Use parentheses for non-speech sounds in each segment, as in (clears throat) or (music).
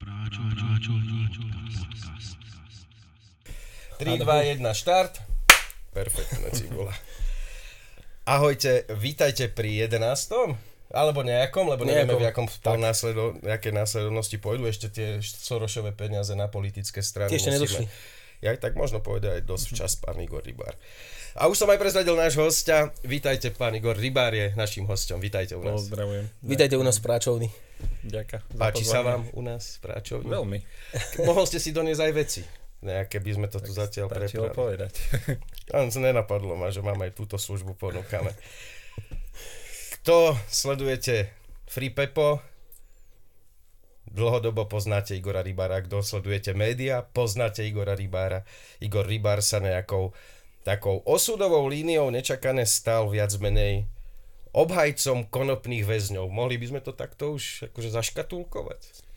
Práčo, práčo, podcast. 3, 2, 1, štart. Perfektné cibola. Ahojte, vítajte pri 11. Alebo nejakom, lebo nevieme, v jakom následo, nejaké následovnosti pôjdu ešte tie Sorošové peniaze na politické strany. Tie ešte nedošli. Ja tak možno pôjde aj dosť včas pán Igor Rybár. A už som aj prezradil náš hostia. Vítajte, pán Igor Rybár je našim hostom. Vítajte u nás. Pozdravujem. Vítajte u nás v Práčovni. Ďaká. Páči sa vám u nás v Práčovni? Veľmi. (laughs) Mohol ste si doniesť aj veci. Nejaké by sme to tu zatiaľ prebrali. povedať. (laughs) Áno, nenapadlo ma, že máme aj túto službu ponúkame. Kto sledujete Free Pepo, dlhodobo poznáte Igora Rybára. Kto sledujete média, poznáte Igora Rybára. Igor Rybár sa nejakou takou osudovou líniou nečakane stal viac menej obhajcom konopných väzňov. Mohli by sme to takto už akože zaškatulkovať?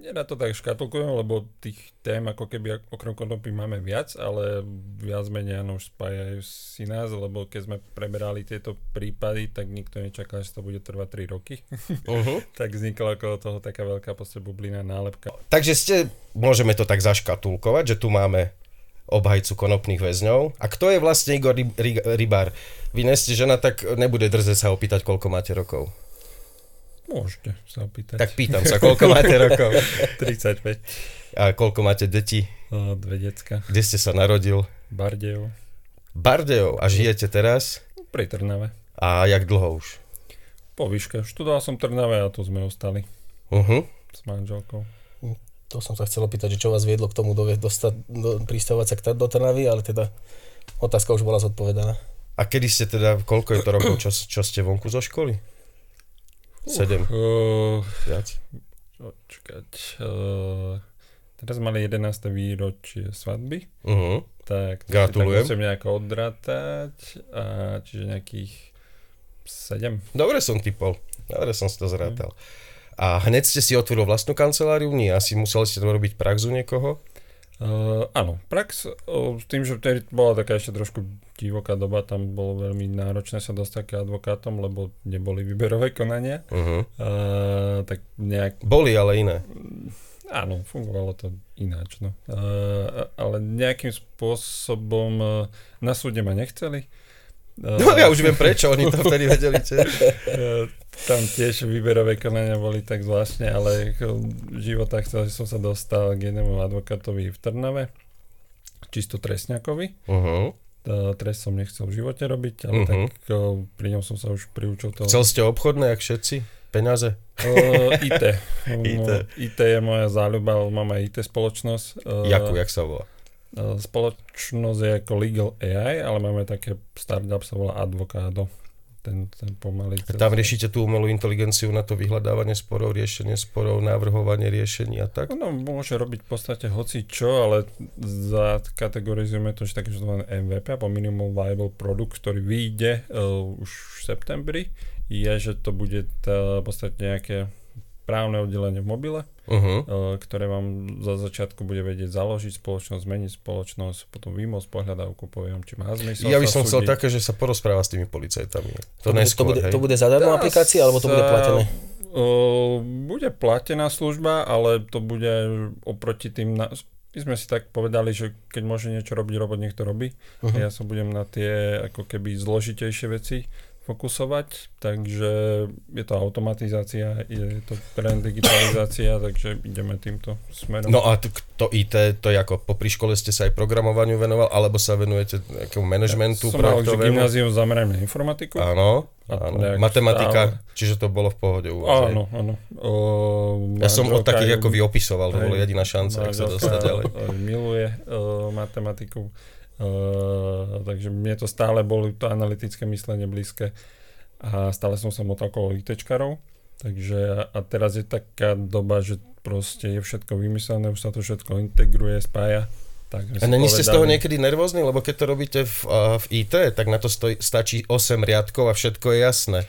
Nedá to tak škatulkujem, lebo tých tém ako keby okrem konopy máme viac, ale viac menej áno už spájajú si nás, lebo keď sme preberali tieto prípady, tak nikto nečakal, že to bude trvať 3 roky. (laughs) Uh-huh. tak vznikla okolo toho taká veľká proste bublina, nálepka. Takže ste, môžeme to tak zaškatulkovať, že tu máme obhajcu konopných väzňov. A kto je vlastne Igor Ryb- Ry- Rybár? Vy nie ste žena, tak nebude drze sa opýtať, koľko máte rokov. Môžete sa opýtať. Tak pýtam sa, koľko máte (laughs) rokov. 35. A koľko máte detí? O, dve decka. Kde ste sa narodil? Bardejov. Bardejov. A žijete teraz? Pri Trnave. A jak dlho už? Po výške. Študoval som Trnave a tu sme ostali Uh-huh. s manželkou. To som sa chcel opýtať, že čo vás viedlo k tomu dovie, dostať, do, pristavovať sa k do Trnavy, ale teda otázka už bola zodpovedaná. A kedy ste teda, koľko je to rokov, čo, čo ste vonku zo školy? Sedem, Uh, viac. Počkať. Uh, teraz mali 11. výročie svadby, Uh-huh. tak to Gratulujem. tak musím nejako odratať, a, čiže nejakých 7. Dobre som typol. Dobre som si to zrátal. A hneď ste si otvoril vlastnú kanceláriu? Nie, asi museli ste tam robiť prax u niekoho? Uh, áno, prax, uh, s tým, že vtedy bola taká ešte trošku divoká doba, tam bolo veľmi náročné sa dostať k advokátom, lebo neboli výberové konania. Uh-huh. Uh, tak nejak Boli, ale iné. Áno, fungovalo to ináč, no. Uh, ale nejakým spôsobom uh, na súde ma nechceli. Uh, No ja už viem prečo, oni to vtedy vedeli (laughs) tiež. uh, tam tiež výberové konania boli tak zvláštne, ale života chcel, že som sa dostal k jednému advokátovi v Trnave, čisto trestňakovi. Uh-huh. Trest som nechcel v živote robiť, ale Mhm. tak uh, pri ňom som sa už priučil to. Chcel ste obchodné, jak všetci? Peniaze? Uh, IT. IT. No, IT (laughs) je moja záľuba, ale mám aj IT spoločnosť. Uh, Jakú, jak sa volá? Uh, Spoločnosť je ako Legal AI, ale máme také startup, sa volá Advocado. Ten, ten pomaly. A tam riešite tú umelú inteligenciu na to vyhľadávanie sporov, riešenie sporov, navrhovanie riešení a tak? Ono môže robiť v podstate hoci čo, ale kategorizujeme to, že také zvané MVP, alebo Minimal Viable Product, ktorý vyjde uh, už v septembri, je, že to bude tá, v podstate nejaké právne oddelenie v mobile, Uh-huh. uh, ktoré vám za začiatku bude vedieť založiť spoločnosť, zmeniť spoločnosť, potom vymôcť pohľadávku, poviem, či má zmysel Ja by som chcel také, že sa porozpráva s tými policajtami. To, To, bude, to, neskôr, bude, hej? to bude zadarmo aplikácia, alebo to bude platené? Bude platená služba, ale to bude oproti tým... Na... My sme si tak povedali, že keď môže niečo robiť robot, nech to robí. Uh-huh. Ja sa budem na tie ako keby zložitejšie veci fokusovať, takže je to automatizácia, je to trend digitalizácia, takže ideme týmto smerom. No a t- to IT, to je ako, popri škole ste sa aj programovaniu venoval, alebo sa venujete nejakému manažmentu som mal gymnázium zamerané na informatiku. Áno, áno. Matematika, stále. čiže to bolo v pohode u vás? Áno, áno. O, Ja som od takých, ako vy opisoval, to bola jediná šanca, ak sa dostať (laughs) ďalej. Miluje uh, matematiku, uh, takže mne to stále bolo to analytické myslenie blízke a stále som sa motal okolo ITčkarov, takže a teraz je taká doba, že proste je všetko vymyslené, už sa to všetko integruje, spája. Tak A není ste z toho niekedy nervózni, lebo keď to robíte v, a, v IT, tak na to stoj, stačí 8 riadkov a všetko je jasné.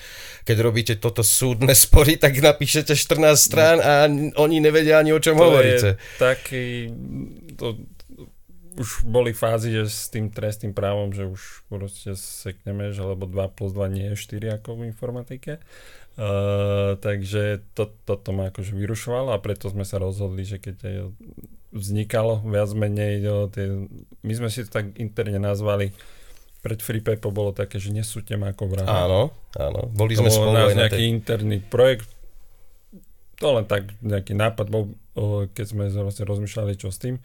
Keď robíte toto súdne (laughs) spory, tak napíšete 14 strán a oni nevedia ani o čom to hovoríte. je taký, to, už boli fázy, že s tým trestným právom, že už proste sekneme, že lebo 2 plus 2 nie je 4 ako v informatike. Uh, takže to, toto ma akože vyrušovalo a preto sme sa rozhodli, že keď vznikalo viac menej, tie, my sme si to tak interne nazvali pred FreePepo bolo také, že nesúďte ma ako vraha. Áno, áno. Boli To sme spolu na nejaký tej... interný projekt. To len tak nejaký nápad bol, keď sme vlastne rozmýšľali, čo s tým,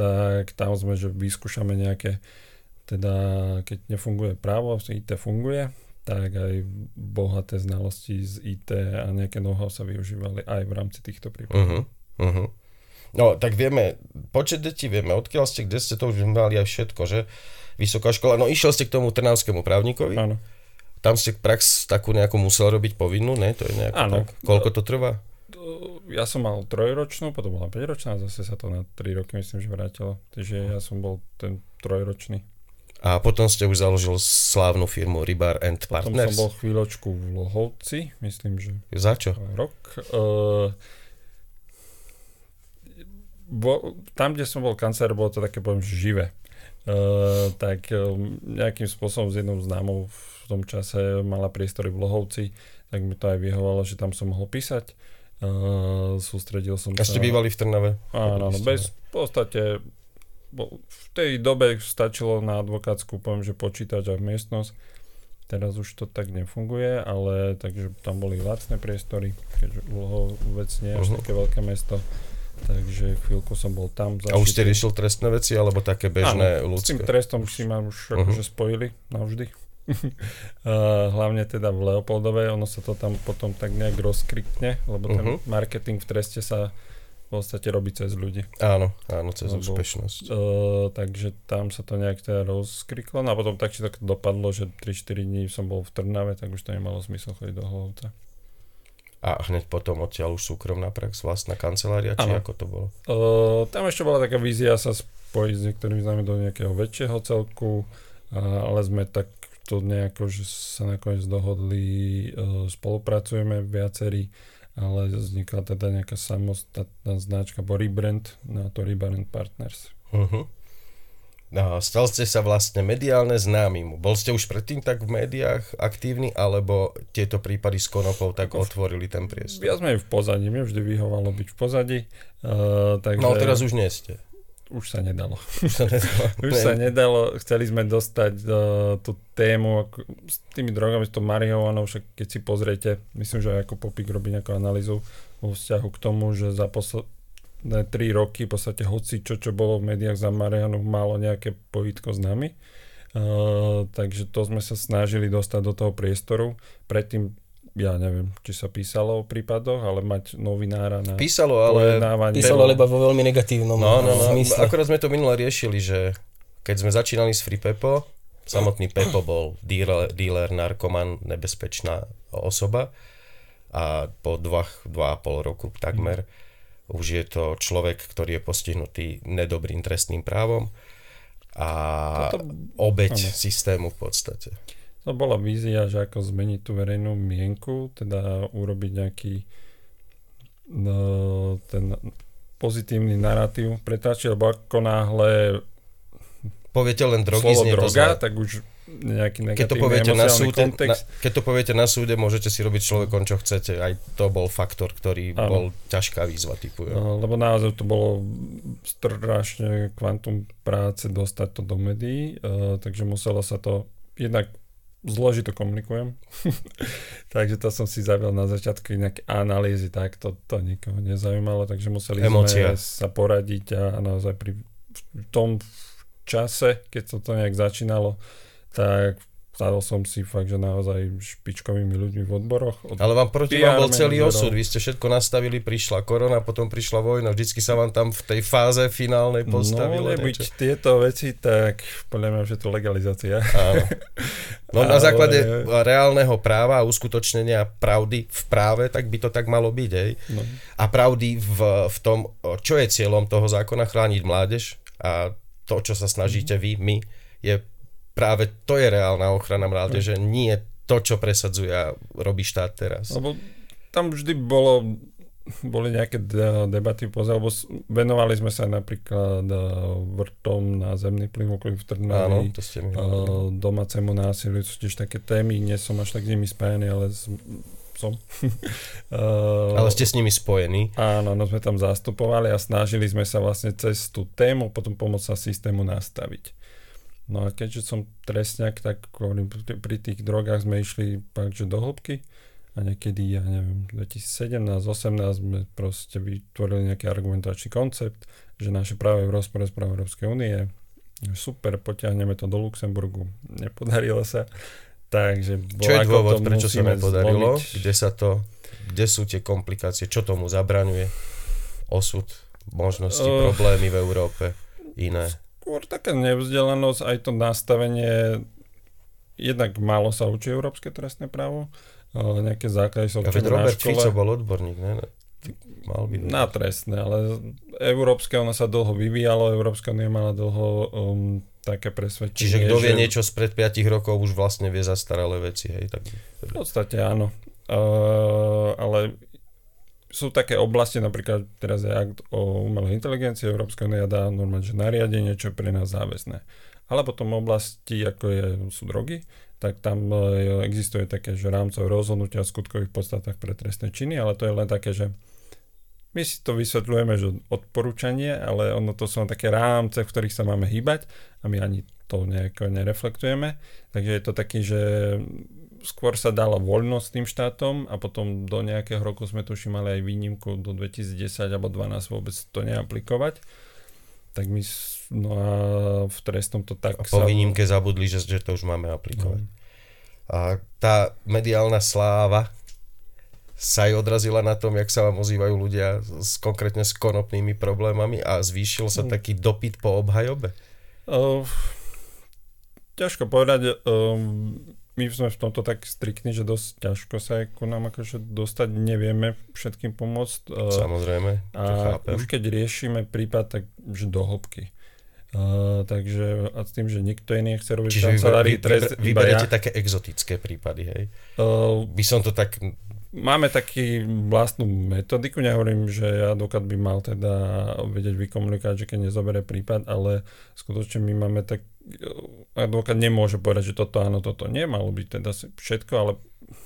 tak tam sme, že vyskúšame nejaké, teda keď nefunguje právo, IT funguje, tak aj bohaté znalosti z IT a nejaké know-how sa využívali aj v rámci týchto prípadov. Uh-huh, uh-huh. No, tak vieme, počet detí vieme, odkiaľ ste, kde ste, to už mali aj všetko, že? Vysoká škola, no išiel ste k tomu trnavskému právnikovi, Áno. tam ste prax takú nejakú musel robiť povinnú, ne? To je nejako Áno. tak. Koľko to trvá? Ja som mal trojročnú, potom bola 5 ročná, zase sa to na 3 roky myslím, že vrátilo. Takže ja som bol ten trojročný. A potom ste už založil slávnu firmu Rybar and Potom Partners. som bol chvíľočku v Lohovci, myslím, že Za čo? rok. Uh, bo, tam, kde som bol kancer, bolo to také, poviem, živé. Uh, tak um, nejakým spôsobom s jednou známou v tom čase mala priestory v Lohovci, tak mi to aj vyhovalo, že tam som mohol písať. Uh, sústredil som A ste bývali v Trnave? Áno, áno, bez, v podstate v tej dobe stačilo na advokátsku, poviem, že počítač a miestnosť. Teraz už to tak nefunguje, ale takže tam boli lacné priestory, keďže Úlohov vec nie je až Mhm. také veľké mesto. Takže chvíľku som bol tam. A už ste zašitý. riešil trestné veci, alebo také bežné Áno, S tým ľudské? trestom si ma už Mhm. akože spojili navždy. Uh, (laughs) hlavne teda v Leopoldovej, ono sa to tam potom tak nejak rozkrikne, lebo ten Mhm. marketing v treste sa v podstate robí cez ľudí. Áno, áno, cez Lebo- úspešnosť. Uh, takže tam sa to nejak teda rozkriklo no a potom tak či tak dopadlo, že 3-4 dní som bol v Trnave, tak už to nemalo zmysel chodiť do Hlovca. A hneď potom odtiaľ už súkromná prax, vlastná kancelária, či Áno. ako to bolo? Uh, tam ešte bola taká vízia sa spojiť s niektorými známi do nejakého väčšieho celku, uh, ale sme tak to nejako, že sa nakoniec dohodli, uh, spolupracujeme viacerí, ale vznikla teda nejaká samostatná značka, bo rebrand na to Rebar and Partners. Uh-huh. No, stal ste sa vlastne mediálne známym. Bol ste už predtým tak v médiách aktívny, alebo tieto prípady s konopou tak v- otvorili ten priestor? Viac menej v pozadí, mne vždy vyhovalo byť v pozadí, uh, takže No teraz už nie ste. Už sa nedalo. (laughs) Už sa nedalo. Už sa nedalo, chceli sme dostať uh, tú tému ako, s tými drogami, s tou marihuanou, však keď si pozriete, myslím, že ako Popik robí nejakú analýzu vo vzťahu k tomu, že za posledné 3 roky v podstate hoci čo, čo bolo v médiách za marihuanu, malo nejaké pojitko s nami. Uh, takže to sme sa snažili dostať do toho priestoru. Predtým, ja neviem, či sa písalo o prípadoch, ale mať novinára na Písalo, ale... Písalo iba vo veľmi negatívnom No, no, no. zmysle. Akorát sme to minule riešili, že keď sme začínali s Free Pepo, samotný Pepo bol dealer, dealer narkoman, nebezpečná osoba a po dvoch, dva a pol roku takmer už je to človek, ktorý je postihnutý nedobrým trestným právom a Toto- obeď áno. systému v podstate. To bola vízia, že ako zmeniť tú verejnú mienku, teda urobiť nejaký no, ten pozitívny narratív pretáči, lebo ako náhle Poviete len drogy, slovo droga, zle. tak už nejaký Keď to negatívny poviete na súde, na, keď to poviete na súde, môžete si robiť človekom, čo chcete. Aj to bol faktor, ktorý Áno. bol ťažká výzva, typujem. No, lebo naozaj to bolo strašne kvantum práce dostať to do médií, uh, takže muselo sa to jednak zložito komunikujem. (laughs) takže to som si zavial na začiatku nejaké analýzy, tak to, to nikoho nezaujímalo, takže museli Emócia. sme sa poradiť a naozaj pri v tom čase, keď to, to nejak začínalo, tak stával som si fakt, že naozaj špičkovými ľuďmi v odboroch. Od Ale vám proti PR vám bol celý manažerov. osud. Vy ste všetko nastavili, prišla korona, potom prišla vojna. Vždycky sa vám tam v tej fáze finálnej postavilo no, nebyť niečo. tieto veci, tak podľa mňa už je to legalizácia. Áno. (laughs) No na základe reálneho práva a uskutočnenia pravdy v práve, tak by to tak malo byť. Hej? No. A pravdy v, v tom, čo je cieľom toho zákona, chrániť mládež a to, čo sa snažíte vy, my, je práve to je reálna ochrana mládeže, nie to, čo presadzuje a robí štát teraz. Lebo tam vždy bolo, boli nejaké de- debaty poza, lebo venovali sme sa napríklad eh, vrtom na zemný plyn v Áno, Trnavi, to ste mi hovorili. domácemu násiliu, sú tiež také témy, nie som až tak nimi spájany, ale som. (laughs) Ale ste s nimi spojení. Áno, no sme tam zastupovali a snažili sme sa vlastne cez tú tému potom pomôcť sa systému nastaviť. No a keďže som trestňak, tak hovorím, pri tých drogách sme išli pak, že do hĺbky a niekedy, ja neviem, 2017-18 sme proste vytvorili nejaký argumentačný koncept, že naše právo je v rozpore s právom Európskej únie. Super, potiahneme to do Luxemburgu. Nepodarilo sa. Takže Čo je dôvod, prečo sa nepodarilo? Zlomiť. Kde sa to, kde sú tie komplikácie? Čo tomu zabraňuje? Osud, možnosti, uh, problémy v Európe, iné? Skôr taká nevzdelanosť, aj to nastavenie, jednak málo sa učí európske trestné právo, nejaké základy sa učí Robert Fico bol odborník, ne? Mal by na trestné, ale európske, ono sa dlho vyvíjalo, Európska unia mala dlho um, také presvedčenie. Čiže kto vie že... niečo spred 5 rokov, už vlastne vie zastaralé veci, hej? Tak... V podstate áno. Uh, ale sú také oblasti, napríklad teraz je akt o umelej inteligencii, Európska unia dá normálne, že nariadenie, čo je pre nás záväzné. Ale potom oblasti, ako je, sú drogy, tak tam e, existuje také, že rámcové rozhodnutia v skutkových podstatách pre trestné činy, ale to je len také, že my si to vysvetľujeme, že odporúčanie, ale ono to sú také rámce, v ktorých sa máme hýbať a my ani to nejako nereflektujeme. Takže je to taký, že skôr sa dala voľnosť tým štátom a potom do nejakého roku sme tuším mali aj výnimku do 2010 alebo 2012 vôbec to neaplikovať. Tak my, no a v trestnom to tak a po sa... výnimke zabudli, že, že to už máme aplikovať. No. A tá mediálna sláva sa aj odrazila na tom, jak sa vám ozývajú ľudia s, konkrétne s konopnými problémami a zvýšil sa mm. taký dopyt po obhajobe? Uh, ťažko povedať. Um, my sme v tomto tak striktní, že dosť ťažko sa ku nám akože dostať, nevieme všetkým pomôcť. E, Samozrejme, a chápem. už keď riešime prípad, tak že do hĺbky. Uh, takže a s tým, že nikto iný chce robiť Čiže kancelárii vy, trest, vy, ja. také exotické prípady, hej? Uh, By som to tak... Máme taký vlastnú metodiku, nehovorím, že advokát by mal teda vedieť vykomunikovať, že keď nezobere prípad, ale skutočne my máme tak advokát nemôže povedať, že toto áno, toto nie, malo byť teda všetko, ale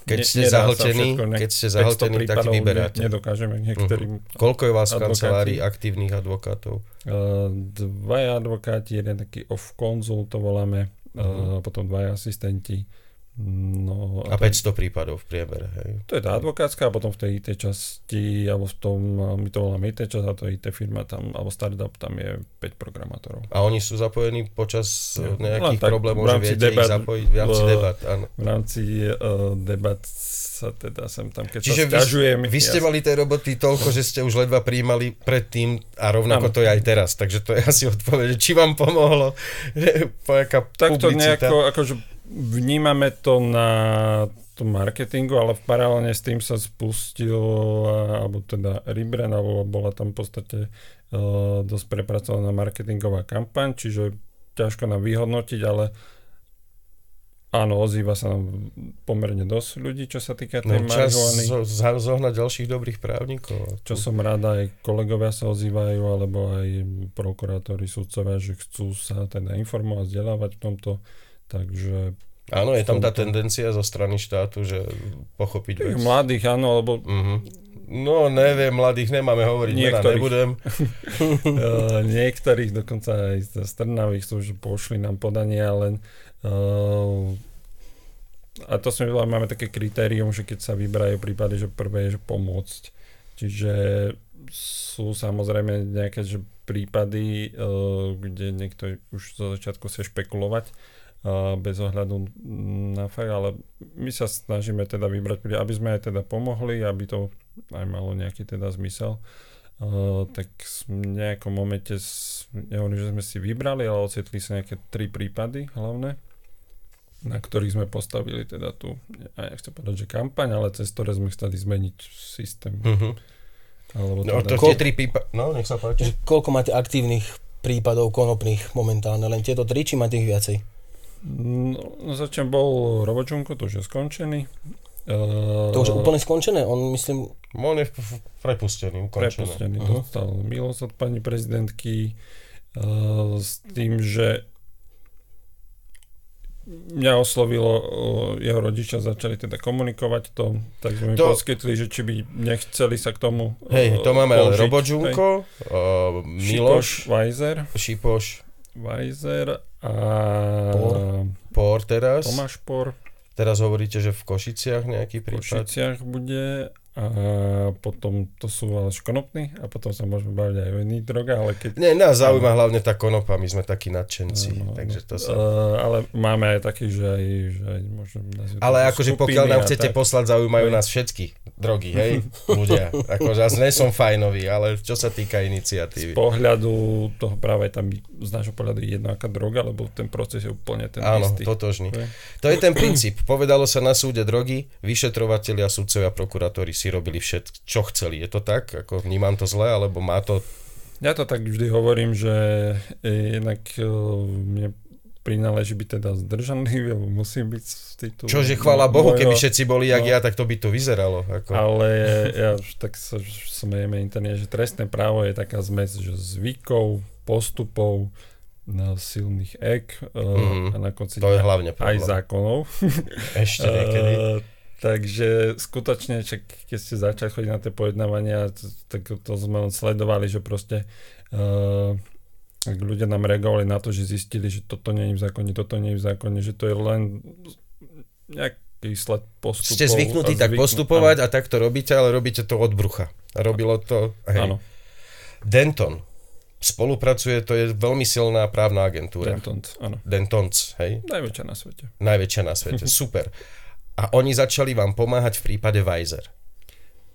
keď ste zahltení, keď ste zahltení, tak vyberáte. Ne, nedokážeme niektorým. Uh-huh. Koľko je vás v kancelárii aktívnych advokátov? Uh, dvaja advokáti, jeden taký off konzul, to voláme, uh-huh. uh, potom dvaja asistenti. No, a, a 500 ten, prípadov v priebere, hej? To je tá advokátska a potom v tej IT časti, alebo v tom, my to voláme IT časť a to IT firma tam, alebo startup, tam je 5 programátorov. A oni sú zapojení počas ja, nejakých tak, problémov, že viete debat, ich zapojiť v rámci debat, áno. V rámci uh, debat sa teda sem tam, keď Čiže sa stiažujem. Vy, vy ste mali tej roboty toľko, že ste už ledva príjmali predtým a rovnako ano. to je aj teraz, takže to je asi (laughs) odpoveď, či vám pomohlo, že, Tak to nejako, akože vnímame to na tom marketingu, ale v paralelne s tým sa spustil, alebo teda rebrand, alebo bola tam v podstate uh, dosť prepracovaná marketingová kampaň, čiže ťažko nám vyhodnotiť, ale áno, ozýva sa nám pomerne dosť ľudí, čo sa týka tej no, marihuany. Zo, zohnať ďalších dobrých právnikov. Čo som rád, aj kolegovia sa ozývajú, alebo aj prokurátori, sudcovia, že chcú sa teda informovať, vzdelávať v tomto Takže Áno, je tam tá tendencia zo strany štátu, že pochopiť vec. Mladých, áno, lebo... Uh-huh. No, neviem, mladých nemáme hovoriť, niektorých. mena nebudem. uh, (laughs) (laughs) niektorých, dokonca aj z Strnavých sú, že pošli nám podanie, ale uh, a to sme máme také kritérium, že keď sa vyberajú prípady, že prvé je, že pomôcť. Čiže sú samozrejme nejaké že prípady, uh, kde niekto už zo začiatku chce špekulovať, bez ohľadu na fakt, ale my sa snažíme teda vybrať, aby sme aj teda pomohli, aby to aj malo nejaký teda zmysel. Uh, tak v nejakom momente, nehovorím, že sme si vybrali, ale ocitli sa nejaké tri prípady hlavné, na ktorých sme postavili teda tu, ja nechcem povedať, že kampaň, ale cez ktoré sme chceli zmeniť systém. Uh-huh. Alebo no, teda... to tie tri prípady, no nech sa páči. Koľko máte aktívnych prípadov konopných momentálne? Len tieto tri, či máte ich viacej? No, no začnem bol Robočunko, to už je skončený. Uh, to už je úplne skončené? On myslím... On je prepustený, ukončený. Prepustený, uh-huh. dostal milosť od pani prezidentky uh, s tým, že mňa oslovilo, o, jeho rodičia začali teda komunikovať to, tak sme mi To- poskytli, že či by nechceli sa k tomu Hej, o, to máme ale použiť, Robo hej. Džunko, uh, Šipoš, Miloš, Weiser, Šipoš, Weiser a Por. Por teraz. Tomáš Por Teraz hovoríte, že v Košiciach nejaký v prípad. Košiciach bude a potom to sú ale škonopní a potom sa môžeme baviť aj o iných drogách, ale keď Nie, nás zaujíma hlavne tá konopa, my sme takí nadšenci, áno. takže to sa... Uh, ale máme aj takých, že aj, že aj to, Ale že akože pokiaľ nám chcete tak. poslať, zaujímajú nás všetky drogy, hej, (laughs) ľudia. Akože ja nie som fajnový, ale čo sa týka Z iniciatívy. pohľadu toho práve tam z nášho pohľadu je jedna aká droga, lebo ten proces je úplne ten Áno, istý. totožný. Hej. To je ten princíp. Povedalo sa na súde drogy, vyšetrovatelia, sudcovia, prokurátori si robili všetko, čo chceli. Je to tak? Ako vnímam to zle, alebo má to... Ja to tak vždy hovorím, že e, jednak e, mne prináleží byť teda zdržanlivý, alebo musím byť z titulu... Čože chvála Bohu, mojho- keby všetci boli jak no. ja, tak to by tu vyzeralo. Ako... Ale ja už tak sa smejeme interne, že trestné právo je taká zmes že zvykov, postupov, na silných ek uh, a na konci To je hlavne aj problém. zákonov. Ešte niekedy. (laughs) Takže skutočne, čak, keď ste začali chodiť na tie pojednávania, tak to sme sledovali, že proste uh, ak ľudia nám reagovali na to, že zistili, že toto nie je v zákone, toto nie je v zákone, že to je len nejaký sled postupov. Ste zvyknutí tak zvyknú- postupovať a tak to robíte, ale robíte to od brucha. Robilo to... Hej. Áno, Denton. Spolupracuje, to je veľmi silná právna agentúra. Dentons, áno. Dentons, hej? Najväčšia na svete. Najväčšia na svete, (laughs) super. A oni začali vám pomáhať v prípade Weiser.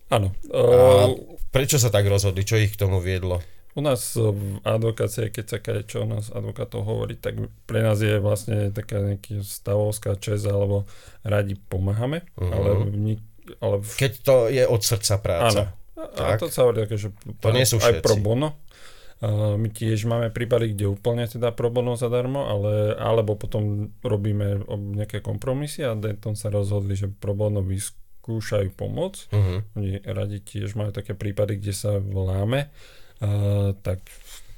Áno. A Uh, prečo sa tak rozhodli? Čo ich k tomu viedlo? U nás eh, v advokácie, keď sa kade čo o nás advokátov hovorí, tak pre nás je vlastne taká nejaká stavovská čest, alebo radi pomáhame, Mhm. ale, nik, ale v, Keď to je od srdca práca. áno. A Tak. to sa hovorí že To nie sú aj všetci. pro bono. Uh, my tiež máme prípady, kde úplne teda pro bono zadarmo, ale, alebo potom robíme ob- nejaké kompromisy a Denton sa rozhodli, že pro bono vyskúšajú pomoc. Uh-huh. Oni radi tiež majú také prípady, kde sa voláme. Uh, tak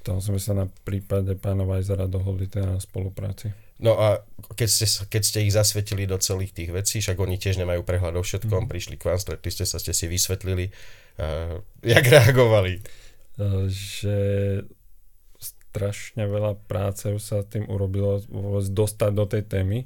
tam sme sa na prípade pána Vajzera dohodli teda na spolupráci. No a keď ste, keď ste ich zasvetili do celých tých vecí, však oni tiež nemajú prehľad o všetkom, Mhm. prišli k vám, stretli ste sa, ste si vysvetlili, uh, jak (laughs) reagovali. Že strašne veľa práce sa tým urobilo dostať do tej témy,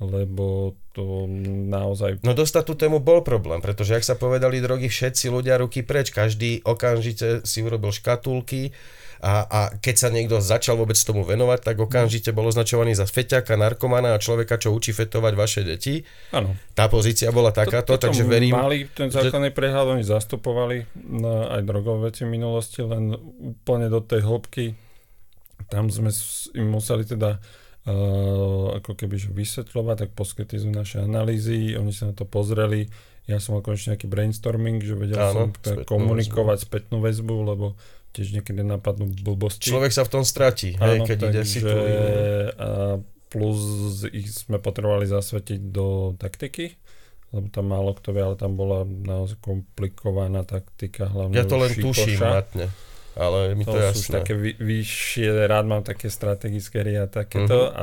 lebo to naozaj No dostať tú tému bol problém, pretože ak sa povedali drogy, všetci ľudia ruky preč, každý okamžite si urobil škatulky a, a keď sa niekto začal vôbec tomu venovať, tak okamžite bol označovaný za feťaka, narkomana a človeka, čo učí fetovať vaše deti. áno, Tá pozícia bola takáto, Toto takže verím, Mali ten základný prehľad, oni zastupovali na aj drogové veci v minulosti, len úplne do tej hĺbky. Tam sme im museli teda uh, ako keby že vysvetľovať, tak poskytli sme naše analýzy, oni sa na to pozreli. Ja som mal konečne nejaký brainstorming, že vedel Áno, som teda komunikovať spätnú väzbu, lebo tiež niekedy napadnú blbosti. človek sa v tom stratí, hej, keď ide si tu... a plus ich sme potrebovali zasvetiť do taktiky, lebo tam málo kto vie, ale tam bola naozaj komplikovaná taktika, hlavne Ja to len tuším matne, ale mi to, To sú jasné. také vy, vyššie, rád mám také strategické hry a takéto Mhm. a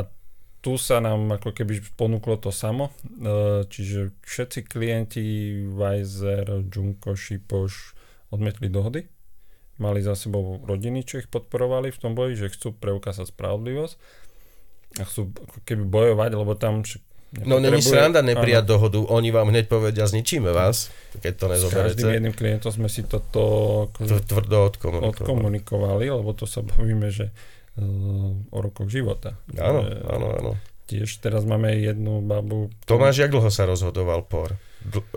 tu sa nám ako keby ponúklo to samo, e, čiže všetci klienti Weiser, Junko, Šipoš odmietli dohody, mali za sebou rodiny, čo ich podporovali v tom boji, že chcú preukázať spravodlivosť a chcú keby bojovať, lebo tam No není sranda neprijať Áno. dohodu, oni vám hneď povedia, zničíme vás, keď to S každým nezoberete. jedným klientom sme si toto To tvrdo odkomunikovali. odkomunikovali, lebo to sa bavíme, že uh, o rokoch života. Áno, Že áno, áno. Tiež teraz máme jednu babu. Tomáš, jak dlho sa rozhodoval por?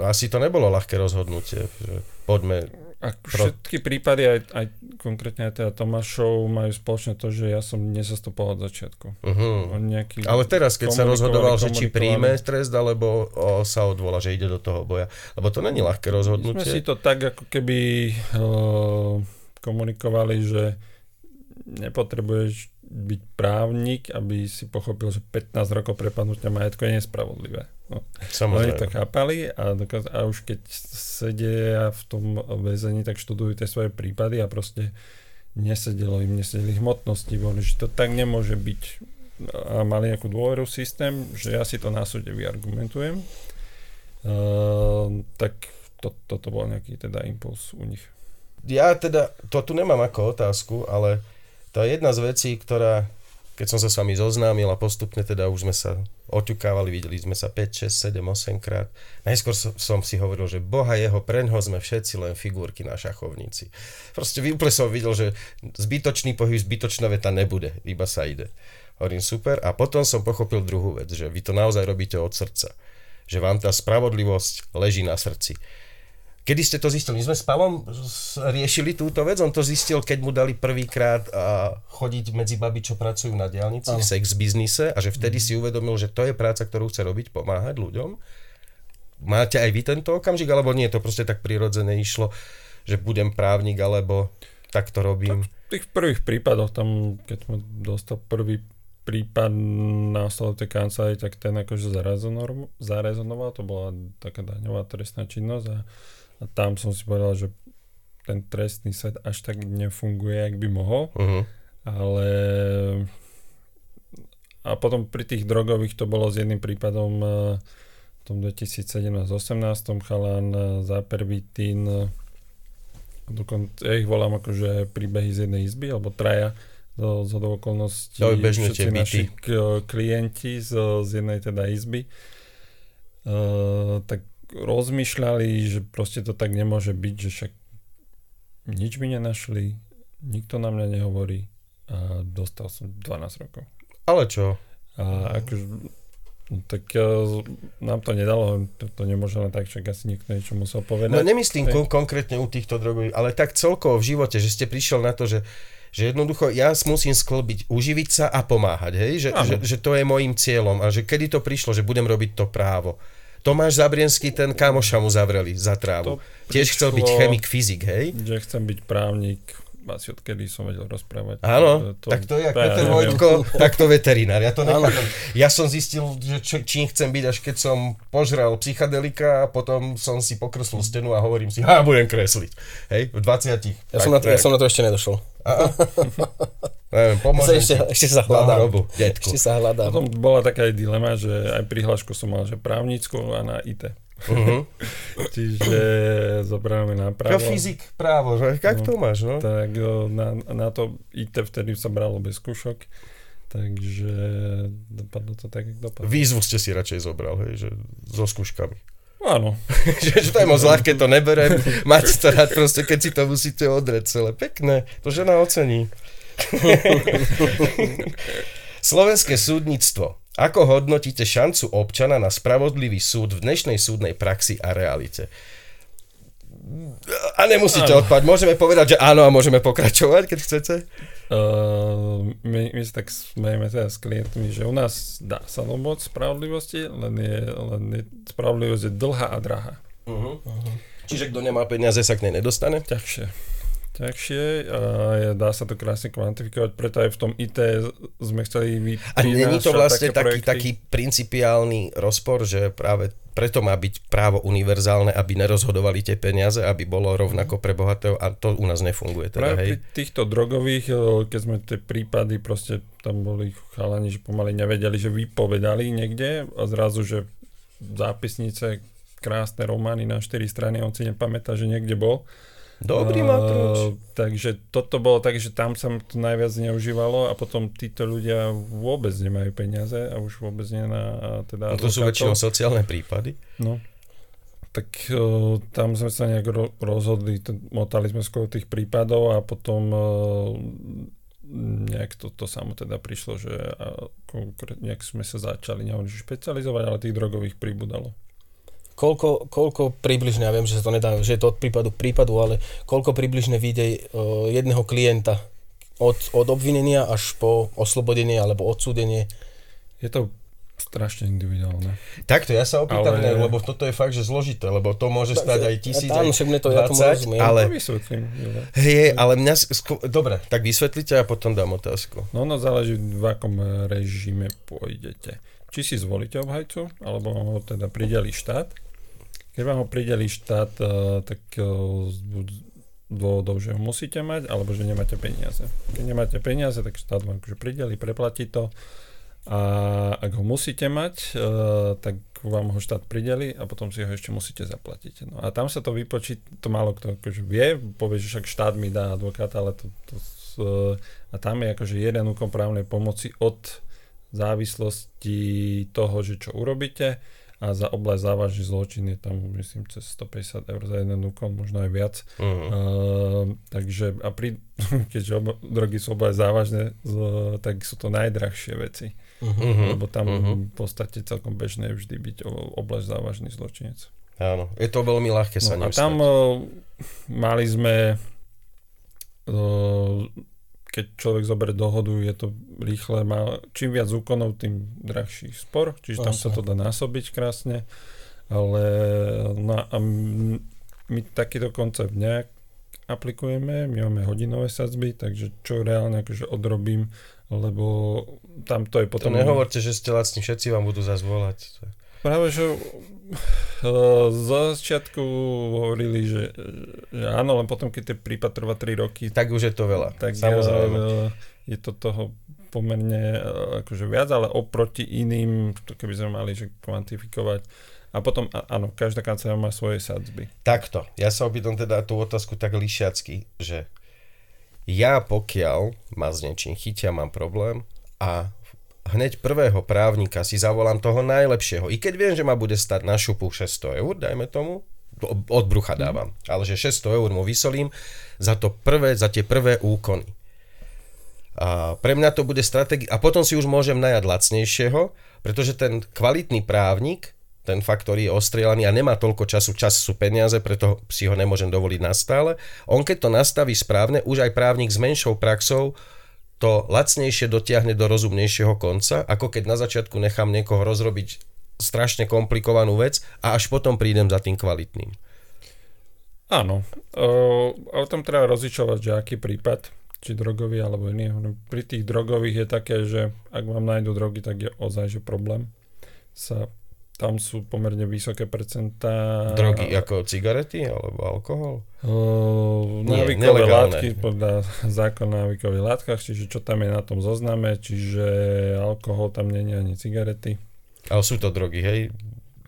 Asi to nebolo ľahké rozhodnutie, že poďme... A všetky prípady, aj, aj konkrétne aj teda Tomášov, majú spoločne to, že ja som nezastupoval od začiatku. Uh-huh. On nejaký, Ale teraz, keď sa rozhodoval, že či príjme trest, alebo o, sa odvola, že ide do toho boja. Lebo to není ľahké My sme si rozhodnutie. to tak ako keby uh, komunikovali, že nepotrebuješ byť právnik, aby si pochopil, že 15 rokov prepadnutia majetku je nespravodlivé. No. Oni to Samozrejme. chápali a, dokaz- a už keď sedia v tom väzení, tak študujú tie svoje prípady a proste nesedelo im, nesedeli hmotnosti, boli, že to tak nemôže byť. a mali nejakú dôveru v systém, že ja si to na súde vyargumentujem, uh, tak to, toto bol nejaký teda impuls u nich. Ja teda, to tu nemám ako otázku, ale to je jedna z vecí, ktorá, keď som sa s vami zoznámil a postupne teda už sme sa oťukávali, videli sme sa 5, 6, 7, 8 krát. Najskôr som si hovoril, že boha jeho, preňho sme všetci len figurky na šachovnici. Proste úplne som videl, že zbytočný pohyb, zbytočná veta nebude, iba sa ide. Hovorím super a potom som pochopil druhú vec, že vy to naozaj robíte od srdca. Že vám tá spravodlivosť leží na srdci. Kedy ste to zistili? My sme s Pavlom riešili túto vec, on to zistil, keď mu dali prvýkrát chodiť medzi baby, čo pracujú na diálnici v sex biznise a že vtedy si uvedomil, že to je práca, ktorú chce robiť, pomáhať ľuďom. Máte aj vy tento okamžik, alebo nie, to proste tak prirodzene išlo, že budem právnik, alebo tak to robím? Tak v tých prvých prípadoch, tam, keď som dostal prvý prípad na tej kancelárii, tak ten akože zarezonoval, to bola taká daňová trestná činnosť a a tam som si povedal, že ten trestný svet až tak nefunguje, ak by mohol. Uh-huh. Ale a potom pri tých drogových to bolo s jedným prípadom e, v tom 2017-18 chalan za pervitín dokonca ja ich volám akože príbehy z jednej izby, alebo traja zo, zo do okolností to všetci naši klienti z, z jednej teda izby. Uh, tak rozmýšľali, že proste to tak nemôže byť, že však nič mi nenašli, nikto na mňa nehovorí a dostal som 12 rokov. Ale čo? A akože, no, tak uh, nám to nedalo, to, to nemôže len tak, však asi niekto niečo musel povedať. No nemyslím kon- konkrétne u týchto drogových, ale tak celkovo v živote, že ste prišiel na to, že že jednoducho ja musím sklbiť, uživiť sa a pomáhať, hej? Že, že, že to je môjim cieľom a že kedy to prišlo, že budem robiť to právo. Tomáš Zabrienský, ten kamoša mu zavreli za trávu. Tiež chcel byť chemik, fyzik, hej? Že chcem byť právnik, asi odkedy som vedel rozprávať. Áno, to, tak to je, ako Peter Vojtko, tak to veterinár. Ja to nechápem. Ja som zistil, že čo, čím chcem byť, až keď som požral psychadelika a potom som si pokreslil stenu a hovorím si, ha, budem kresliť. Hej, v 20. Ja, som na, to, ja som na to ešte nedošol. (laughs) Neviem, pomôžem ešte, ešte sa hľadám. Robu, ešte sa hľadám. Potom bola taká aj dilema, že aj prihlášku som mal, že právnickú a na IT. Uh-huh. (laughs) Čiže zobráme na právo. Fyzik, právo, že? Jak no, to máš, no? Tak na, na to IT vtedy sa bralo bez skúšok. Takže dopadlo to tak, jak dopadlo. Výzvu ste si radšej zobral, hej, že so skúškami. Áno. (laughs) že, že to je moc ľahké, to neberem. Máte to rád proste, keď si to musíte odreť celé. Pekné, to žena ocení. (laughs) Slovenské súdnictvo ako hodnotíte šancu občana na spravodlivý súd v dnešnej súdnej praxi a realite? A nemusíte áno. odpať, môžeme povedať, že áno a môžeme pokračovať, keď chcete. Uh, my, my sa tak smejeme teda s klientmi, že u nás dá sa moc spravodlivosti, len je, len je spravodlivosť je dlhá a drahá. Uh-huh. Uh-huh. Čiže kto nemá peniaze, sa k nej nedostane? Ťažšie ťažšie a dá sa to krásne kvantifikovať, preto aj v tom IT sme chceli vyprinášať A není to vlastne taký, taký principiálny rozpor, že práve preto má byť právo univerzálne, aby nerozhodovali tie peniaze, aby bolo rovnako pre bohatého a to u nás nefunguje. Teda, Práve hej. pri týchto drogových, keď sme tie prípady, proste tam boli chalani, že pomaly nevedeli, že vypovedali niekde a zrazu, že zápisnice, krásne romány na 4 strany, on si nepamätá, že niekde bol Dobrý matruč. Uh, takže toto bolo tak, že tam sa to najviac neužívalo a potom títo ľudia vôbec nemajú peniaze a už vôbec nie na teda no to sú väčšinou sociálne prípady. No. Tak uh, tam sme sa nejak ro- rozhodli, t- motali sme skôr tých prípadov a potom uh, nejak to, to samo teda prišlo, že uh, konkrétne nejak sme sa začali, nehovorím, že špecializovať, ale tých drogových pribudalo koľko, koľko približne, ja viem, že sa to nedá, že je to od prípadu k prípadu, ale koľko približne vyjde uh, jedného klienta od, od obvinenia až po oslobodenie alebo odsúdenie? Je to strašne individuálne. Takto, ja sa opýtam, ale... ne, lebo toto je fakt, že zložité, lebo to môže tak, stať aj tisíc, áno, však mne to, 20, ja tomu rozumiem. ale... Vysvetlím. Hej, ale mňa... Sko- Dobre, tak vysvetlite a potom dám otázku. No, no záleží, v akom režime pôjdete. Či si zvolíte obhajcu, alebo ho teda prideli štát, keď vám ho prideli štát, eh, tak eh, z dôvodov, že ho musíte mať, alebo že nemáte peniaze. Keď nemáte peniaze, tak štát vám akože prideli, preplatí to a ak ho musíte mať, uh, tak vám ho štát prideli a potom si ho ešte musíte zaplatiť. No a tam sa to vypočí, to málo kto akože vie, povie, že však štát mi dá advokáta, ale to, to a tam je akože jeden úkon právnej pomoci od závislosti toho, že čo urobíte a za oblasť závažný zločin je tam myslím cez 150 eur za jeden úkon, možno aj viac. Uh-huh. Uh, takže a pri, (laughs) keďže oba, drogy sú oblasť závažné, z, tak sú to najdrahšie veci. Uh-huh. Lebo tam uh-huh. v podstate celkom bežné je vždy byť oblasť závažný zločinec. Áno, je to veľmi ľahké sa no, A tam uh, mali sme uh, keď človek zoberie dohodu, je to rýchle, má čím viac úkonov, tým drahší spor, čiže tam sa to dá násobiť krásne, ale no, a my takýto koncept nejak aplikujeme, my máme hodinové sadzby, takže čo reálne akože odrobím, lebo tam to je potom... To nehovorte, že ste lacní, všetci vám budú zase volať. Práve, že z začiatku hovorili, že, že áno, len potom, keď ten prípad trvá 3 roky. Tak už je to veľa, tak samozrejme. Je to toho pomerne akože viac, ale oproti iným, to keby sme mali že kvantifikovať. A potom, áno, každá kancelária má svoje sadzby. Takto, ja sa opýtam teda tú otázku tak lišiacky, že ja pokiaľ ma s niečím chytia, mám problém a hneď prvého právnika si zavolám toho najlepšieho. I keď viem, že ma bude stať na šupu 600 eur, dajme tomu, od brucha mhm. dávam, mm. ale že 600 eur mu vysolím za, to prvé, za tie prvé úkony. A pre mňa to bude stratégia, a potom si už môžem najať lacnejšieho, pretože ten kvalitný právnik, ten fakt, ktorý je ostrielaný a nemá toľko času, čas sú peniaze, preto si ho nemôžem dovoliť nastále. On keď to nastaví správne, už aj právnik s menšou praxou to lacnejšie dotiahne do rozumnejšieho konca, ako keď na začiatku nechám niekoho rozrobiť strašne komplikovanú vec a až potom prídem za tým kvalitným. Áno, o, o tom treba rozličovať, že aký prípad, či drogový alebo iný. Pri tých drogových je také, že ak vám nájdú drogy, tak je ozaj že problém sa tam sú pomerne vysoké percentá. Drogy ako cigarety alebo alkohol? Uh, návykové látky podľa (laughs) zákona o návykových látkach, čiže čo tam je na tom zozname, čiže alkohol tam nie je ani cigarety. Ale sú to drogy, hej?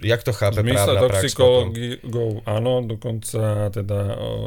Jak to chápe v právna toxikológov áno, dokonca teda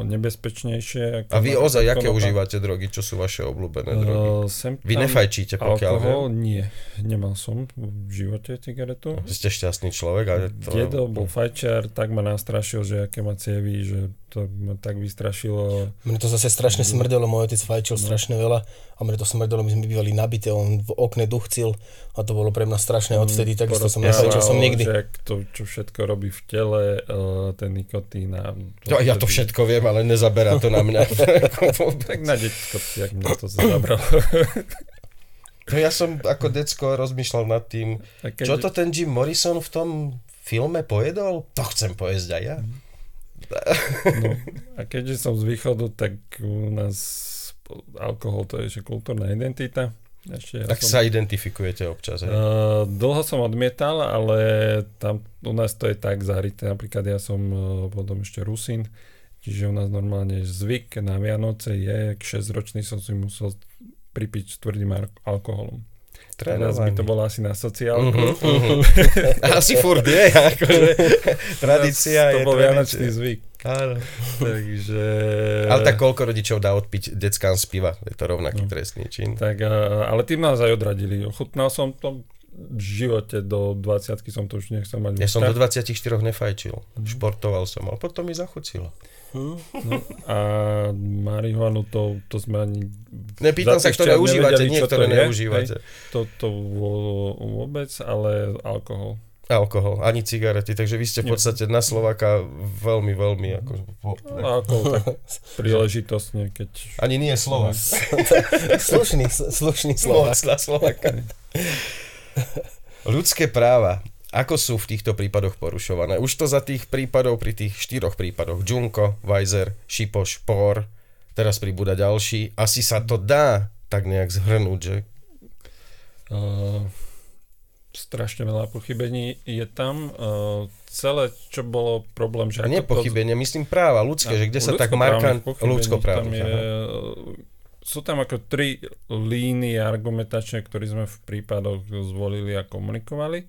nebezpečnejšie. Ako A vy ozaj, aké užívate drogy? Čo sú vaše obľúbené drogy? Sem vy nefajčíte, pokiaľ Alkohol? Viem? Nie. Nemal som v živote cigaretu. Ste šťastný človek. Ale to... Dedo bol fajčiar, tak ma nastrašil, že aké má cievy, že to ma tak vystrašilo. Mne to zase strašne smrdelo, môj otec fajčil no. strašne veľa a mne to smrdelo, my sme bývali nabité, on v okne duchcil a to bolo pre mňa strašné mm, odvtedy, takisto som nefajčil som nikdy. Že to, čo všetko robí v tele, uh, ten nikotín a... To, ja to všetko viem, ale nezaberá to na mňa. (laughs) tak na detsko, jak mňa to zabralo. To (laughs) ja som ako decko rozmýšľal nad tým, čo to ten Jim Morrison v tom filme pojedol? To chcem pojesť aj ja. Mm. No, (laughs) a keďže som z východu, tak u nás alkohol to je že kultúrna identita. Ešte ja tak som, sa identifikujete občas. Uh, dlho som odmietal, ale tam u nás to je tak zahrité. Napríklad ja som uh, potom ešte Rusin, čiže u nás normálne zvyk na Vianoce je, k 6 ročný som si musel pripiť s tvrdým alkoholom. Teraz by to bolo asi na sociálku. Uh-huh, (laughs) uh-huh. asi furt je, akože tradícia to je bol vianočný zvyk. Áno. Takže... Ale tak koľko rodičov dá odpiť deckám z piva? Je to rovnaký no. trestný čin. Tak, ale tým nás aj odradili. Ochutnal som to v živote do 20 som to už nechcel mať. Ja som do 24 nefajčil. Mm. Športoval som, ale potom mi zachucilo. No, a marihuanu to, to sme ani... Nepýtam sa, ktoré užívate, nie ktoré neužívate. To, to vôbec, ale alkohol. Alkohol, ani cigarety, takže vy ste v podstate na Slováka veľmi, veľmi ako... No, tak (laughs) príležitosne, keď... Ani nie Slovak. (laughs) slušný, slušný Slovak. na Slováka. Ľudské práva. Ako sú v týchto prípadoch porušované? Už to za tých prípadov, pri tých štyroch prípadoch, Junko, Weiser, Šipoš, Por, teraz pribúda ďalší, asi sa to dá tak nejak zhrnúť, že? Uh, strašne veľa pochybení je tam. Uh, celé, čo bolo problém, že... Nie pochybenie, to... myslím práva ľudské, že kde sa tak markant... Ľudskoprávnych. Tam je, sú tam ako tri línie argumentačné, ktoré sme v prípadoch zvolili a komunikovali.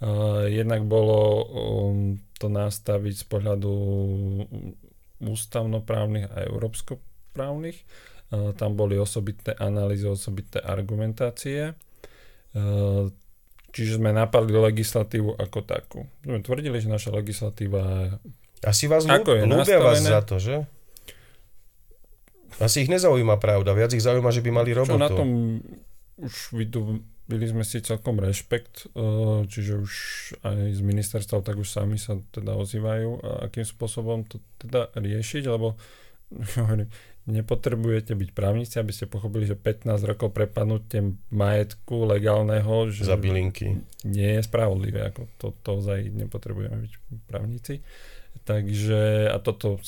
Uh, jednak bolo um, to nastaviť z pohľadu ústavnoprávnych a európskoprávnych. Uh, tam boli osobitné analýzy, osobitné argumentácie. Uh, čiže sme napadli legislatívu ako takú. Sme tvrdili, že naša legislatíva Asi vás Ako ľúbia vás nastavené? za to, že? Asi ich nezaujíma pravda, viac ich zaujíma, že by mali robotu. Čo na tom už vydobili sme si celkom rešpekt, eh, čiže už aj z ministerstva tak už sami sa teda ozývajú, a akým spôsobom to teda riešiť, lebo (laughs) hovorím, nepotrebujete byť právnici, aby ste pochopili, že 15 rokov prepadnutie majetku legálneho, že Za bylinky. nie je spravodlivé, ako to, to ozaj nepotrebujeme byť právnici. Takže a toto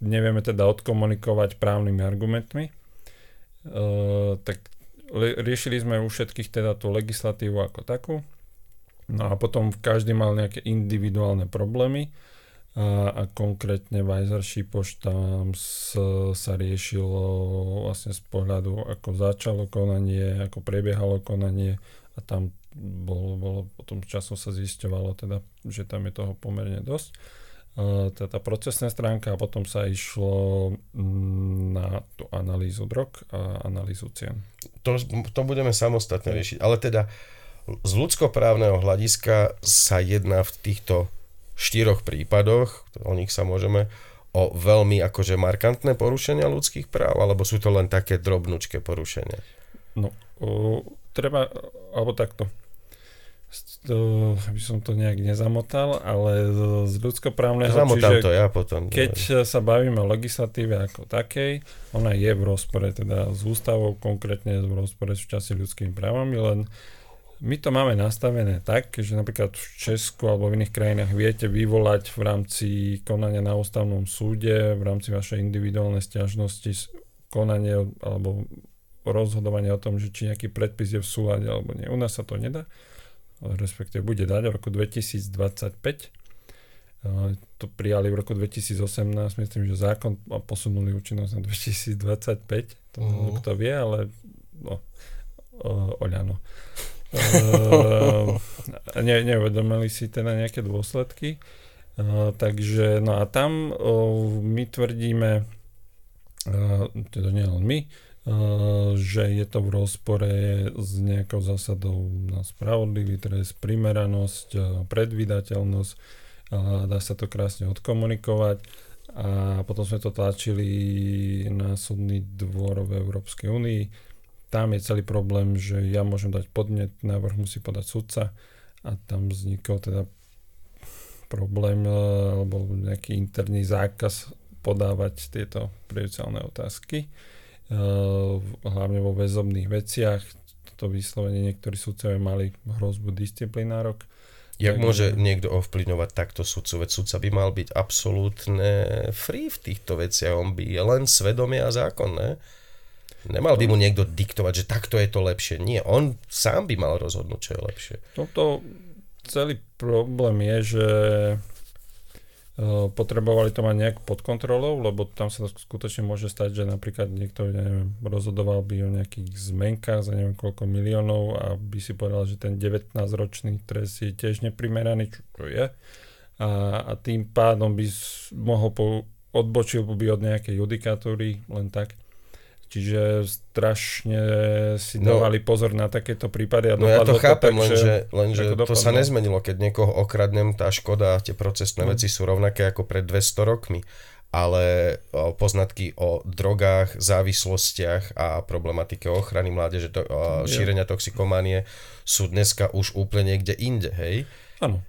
nevieme teda odkomunikovať právnymi argumentmi. E, tak riešili sme u všetkých teda tú legislatívu ako takú. No a potom každý mal nejaké individuálne problémy a, a konkrétne v Ajzer Šipoš tam s, sa riešilo vlastne z pohľadu ako začalo konanie, ako prebiehalo konanie a tam bolo, bolo potom časom sa zisťovalo teda, že tam je toho pomerne dosť. Teda procesná stránka a potom sa išlo mm, na tú analýzu drog a analýzu cien. To, to budeme samostatne riešiť. Ale teda z ľudskoprávneho hľadiska sa jedná v týchto štyroch prípadoch, o nich sa môžeme, o veľmi akože markantné porušenia ľudských práv, alebo sú to len také drobnučké porušenia? No, o, treba, alebo takto, to, aby som to nejak nezamotal, ale z- z ľudskoprávneho, Zamotám čiže to ja potom. keď sa bavíme o legislatíve ako takej, ona je v rozpore teda s ústavou, konkrétne v rozpore s časti ľudskými právami, len my to máme nastavené tak, že napríklad v Česku alebo v iných krajinách viete vyvolať v rámci konania na ústavnom súde, v rámci vašej individuálnej stiažnosti konanie alebo rozhodovanie o tom, že či nejaký predpis je v súlade alebo nie. U nás sa to nedá, respektíve bude dať v roku 2025. Uh, to prijali v roku 2018, myslím, že zákon a posunuli účinnosť na 2025, to Mhm. kto vie, ale no, Oľano. (laughs) Uh, ne, neuvedomili si teda nejaké dôsledky. Takže, no a tam my tvrdíme, teda nie len my, že je to v rozpore s nejakou zásadou na spravodlivý trest, primeranosť, predvydateľnosť, dá sa to krásne odkomunikovať. A potom sme to tlačili na súdny dvor v Európskej únii. Tam je celý problém, že ja môžem dať podnet, návrh musí podať sudca. A tam vznikol teda problém alebo nejaký interný zákaz podávať tieto prejudiciálne otázky, hlavne vo väzobných veciach. To vyslovene niektorí sudcovia mali hrozbu disciplinárok. Jak môže niekto ovplyvňovať takto sudcu? Veď sudca by mal byť absolútne free v týchto veciach. On by je len svedomie a zákon, ne? Nemal by mu niekto diktovať, že takto je to lepšie. Nie, on sám by mal rozhodnúť, čo je lepšie. Toto celý problém je, že eh, potrebovali to mať nejak pod kontrolou, lebo tam sa to skutočne môže stať, že napríklad niekto ja neviem, rozhodoval by o nejakých zmenkách za neviem koľko miliónov a by si povedal, že ten 19-ročný trest je tiež neprimeraný, čo to je. A, a tým pádom by mohol po, odbočil by od nejakej judikatúry len tak. Čiže strašne si No. dávali pozor na takéto prípady. A No ja to chápem, tak, lenže, lenže to sa nezmenilo. Keď niekoho okradnem, tá škoda a tie procesné No. veci sú rovnaké ako pred 200 rokmi. Ale poznatky o drogách, závislostiach a problematike ochrany mládeže, to, šírenia toxikománie sú dneska už úplne niekde inde, hej? Áno.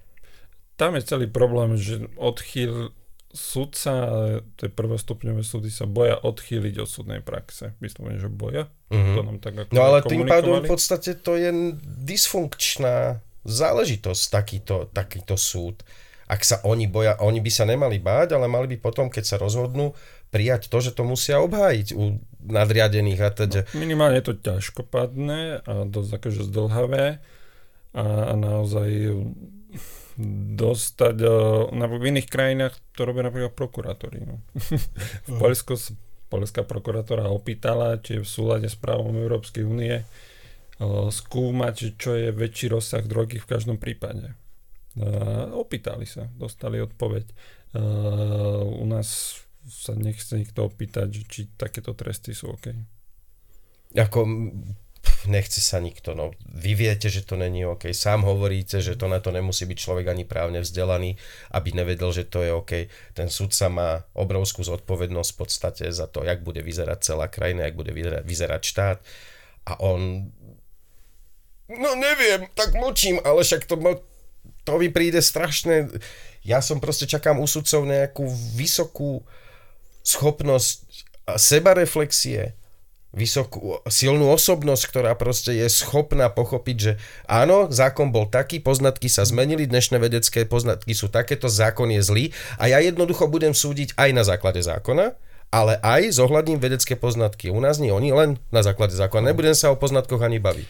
Tam je celý problém, že odchýl sudca, ale tie prvostupňové súdy sa boja odchýliť od súdnej praxe. Vyslovene, že boja. Mhm. To nám tak ako No ale tým pádom v podstate to je dysfunkčná záležitosť, takýto, takýto súd. Ak sa oni boja, oni by sa nemali báť, ale mali by potom, keď sa rozhodnú, prijať to, že to musia obhájiť u nadriadených a teda. Minimálne je to ťažkopadné a dosť akože zdlhavé a, a naozaj dostať, eh, na, v iných krajinách to robia napríklad prokurátori. No. (laughs) v Poľsku s- polská prokurátora opýtala, či je v súlade s právom Európskej únie skúmať, čo je väčší rozsah drogy v každom prípade. Opýtali sa, dostali odpoveď. U nás sa nechce nikto opýtať, či takéto tresty sú OK. Ako nechce sa nikto. No. Vy viete, že to není OK. Sám hovoríte, že to na to nemusí byť človek ani právne vzdelaný, aby nevedel, že to je OK. Ten sudca má obrovskú zodpovednosť v podstate za to, jak bude vyzerať celá krajina, jak bude vyzerať štát. A on No neviem, tak mlčím, ale však to, to mi príde strašné. Ja som proste čakám u sudcov nejakú vysokú schopnosť sebareflexie, vysokú, silnú osobnosť, ktorá proste je schopná pochopiť, že áno, zákon bol taký, poznatky sa zmenili, dnešné vedecké poznatky sú takéto, zákon je zlý a ja jednoducho budem súdiť aj na základe zákona, ale aj zohľadním vedecké poznatky. U nás nie, oni len na základe zákona. Nebudem sa o poznatkoch ani baviť.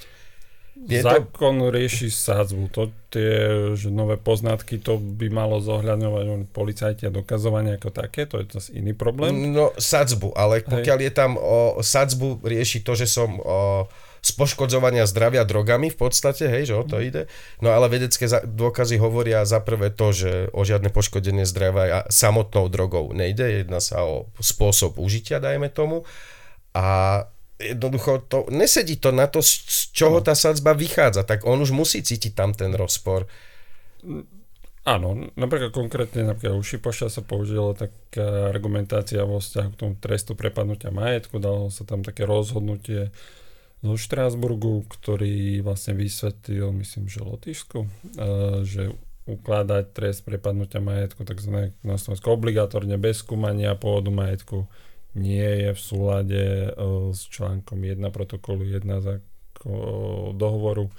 Je Zákon to... rieši sádzbu. To tie že nové poznatky, to by malo zohľadňovať policajti a dokazovanie ako také, to je zase iný problém. No sadzbu, ale pokiaľ Hej. je tam o, sadzbu rieši to, že som o, z poškodzovania zdravia drogami v podstate, hej, že o to ide. No ale vedecké dôkazy hovoria za prvé to, že o žiadne poškodenie zdravia samotnou drogou nejde, jedná sa o spôsob užitia, dajme tomu. A jednoducho to, nesedí to na to, z čoho tá sadzba vychádza, tak on už musí cítiť tam ten rozpor. Áno, napríklad konkrétne napríklad u Šipoša sa použila taká argumentácia vo vzťahu k tomu trestu prepadnutia majetku, dalo sa tam také rozhodnutie zo Štrásburgu, ktorý vlastne vysvetlil, myslím, že Lotyšsku, že ukladať trest prepadnutia majetku tzv. na Slovensku obligátorne bez skúmania pôvodu majetku nie je v súlade e, s článkom 1 protokolu 1 za dohovoru.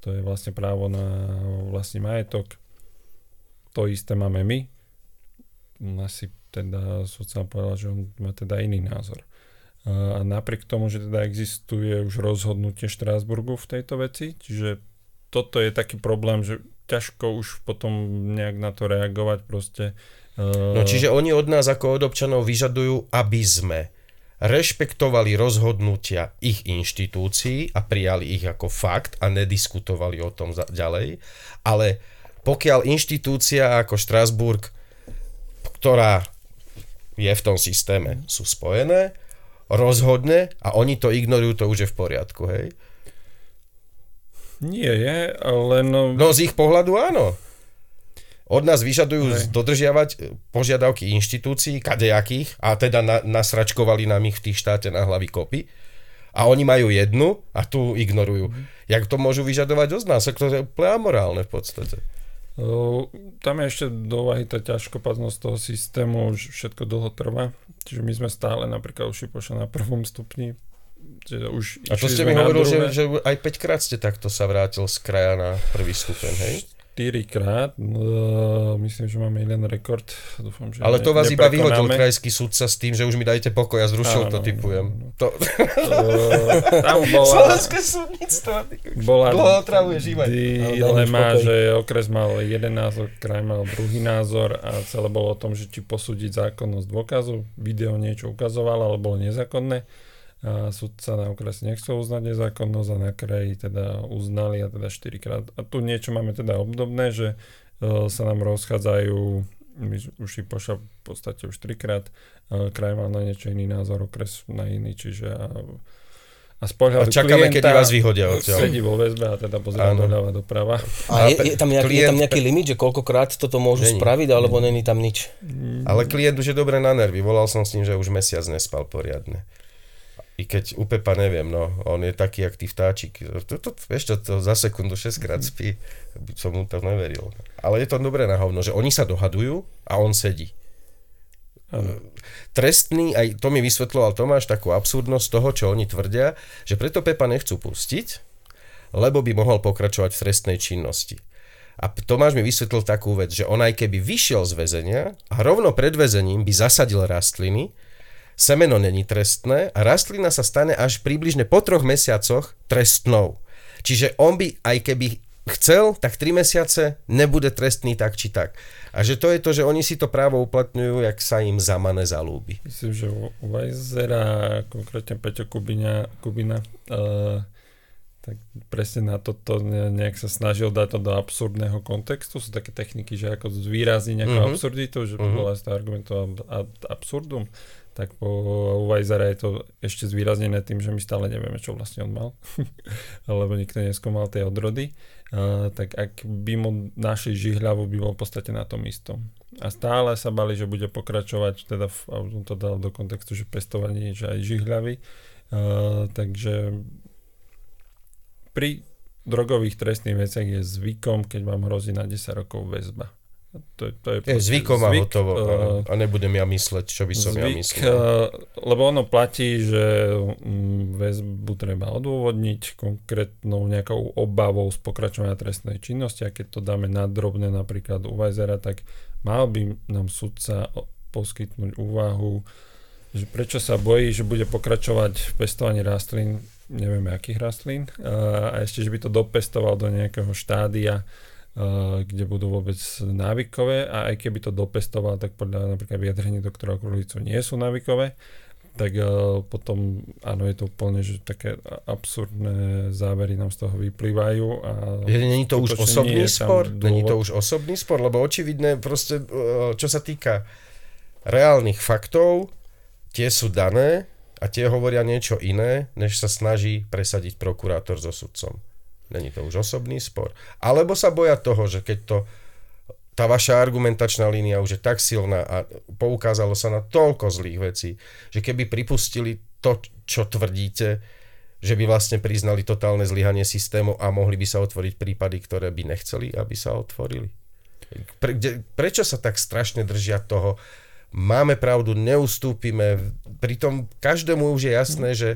To je vlastne právo na vlastný majetok. To isté máme my. Asi teda sudca povedal, že on má teda iný názor. A napriek tomu, že teda existuje už rozhodnutie Štrásburgu v tejto veci, čiže toto je taký problém, že ťažko už potom nejak na to reagovať proste No čiže oni od nás ako od občanov vyžadujú, aby sme rešpektovali rozhodnutia ich inštitúcií a prijali ich ako fakt a nediskutovali o tom ďalej, ale pokiaľ inštitúcia ako Štrasburg, ktorá je v tom systéme, sú spojené, rozhodne a oni to ignorujú, to už je v poriadku, hej? Nie je, len... No z ich pohľadu áno. Od nás vyžadujú Hej. dodržiavať e, požiadavky inštitúcií, kadejakých, a teda na, nasračkovali nám ich v tých štáte na hlavy kopy. A oni majú jednu a tu ignorujú. Mm. Jak to môžu vyžadovať od nás? To je úplne amorálne v podstate. Tam je ešte do úvahy tá ťažkopaznosť toho systému, že všetko dlho trvá. Čiže my sme stále napríklad už pošli na prvom stupni. Čiže už a to ste mi hovoril, že, že aj 5 krát ste takto sa vrátil z kraja na prvý stupeň, hej? 4 krát. No, myslím, že máme jeden rekord. Dúfam, že Ale to vás iba vyhodil krajský sudca s tým, že už mi dajte pokoj a zrušil áno, to, typujem. Áno. To... tam bola... Slovenské súdnictvo. Bola Dlho otravuješ dilema, že okres mal jeden názor, kraj mal druhý názor a celé bolo o tom, že či posúdiť zákonnosť dôkazu. Video niečo ukazovalo, ale bolo nezákonné a sudca na okrese nechcel uznať nezákonnosť a na kraji teda uznali a teda 4 krát. A tu niečo máme teda obdobné, že uh, sa nám rozchádzajú my už si pošla v podstate už trikrát, uh, kraj mal na niečo iný názor, okres na iný, čiže a, a pohľadu a čakáme, kedy vás vyhodia odtiaľ. Sedí vo väzbe a teda pozerá doľava doprava. A je, je, tam nejaký, klient... je tam nejaký limit, že koľkokrát toto môžu není. spraviť, alebo není tam nič? Ale klient už je dobre na nervy. Volal som s ním, že už mesiac nespal poriadne i keď u Pepa neviem, no, on je taký, jak tí vtáčik. To, to, vieš čo, to za sekundu 6 krát spí, som mu to neveril. Ale je to dobré na hovno, že oni sa dohadujú a on sedí. Ano. Trestný, aj to mi vysvetloval Tomáš, takú absurdnosť toho, čo oni tvrdia, že preto Pepa nechcú pustiť, lebo by mohol pokračovať v trestnej činnosti. A Tomáš mi vysvetlil takú vec, že on aj keby vyšiel z väzenia a rovno pred väzením by zasadil rastliny, semeno není trestné a rastlina sa stane až približne po troch mesiacoch trestnou. Čiže on by, aj keby chcel, tak 3 mesiace nebude trestný tak či tak. A že to je to, že oni si to právo uplatňujú, jak sa im zamane zalúbi. Myslím, že u Vajzera, konkrétne Peťo Kubina, Kubina uh, tak presne na toto nejak sa snažil dať to do absurdného kontextu. Sú také techniky, že ako zvýrazniť nejakú uh-huh. absurditu, že uh-huh. bola to argumentom ad absurdum tak po Vajzera je to ešte zvýraznené tým, že my stále nevieme, čo vlastne on mal, (laughs) lebo nikto neskomal tie odrody. Uh, tak ak by mu našli žihľavu, by bol v podstate na tom istom. A stále sa bali, že bude pokračovať, teda v, a on to dal do kontextu, že pestovanie, že aj žihľavy. Uh, takže pri drogových trestných veciach je zvykom, keď vám hrozí na 10 rokov väzba. To, to je, je zvykom a zvyk, hotovo. Uh, a nebudem ja mysleť, čo by som zvyk, ja myslel. Uh, lebo ono platí, že um, väzbu treba odôvodniť konkrétnou nejakou obavou z pokračovania trestnej činnosti a keď to dáme na drobné napríklad u Vajzera, tak mal by nám sudca poskytnúť úvahu, že prečo sa bojí, že bude pokračovať v pestovaní rastlín, neviem akých rastlín, uh, a ešte, že by to dopestoval do nejakého štádia, kde budú vôbec návykové a aj keby to dopestoval, tak podľa napríklad vyjadrení doktora Krulicu nie sú návykové, tak uh, potom áno, je to úplne, že také absurdné závery nám z toho vyplývajú. A Není to už osobný spor? Není to už osobný spor? Lebo očividne proste, uh, čo sa týka reálnych faktov, tie sú dané a tie hovoria niečo iné, než sa snaží presadiť prokurátor so sudcom. Není to už osobný spor. Alebo sa boja toho, že keď to tá vaša argumentačná línia už je tak silná a poukázalo sa na toľko zlých vecí, že keby pripustili to, čo tvrdíte, že by vlastne priznali totálne zlyhanie systému a mohli by sa otvoriť prípady, ktoré by nechceli, aby sa otvorili. Pre, kde, prečo sa tak strašne držia toho? Máme pravdu, neustúpime. Pritom každému už je jasné, že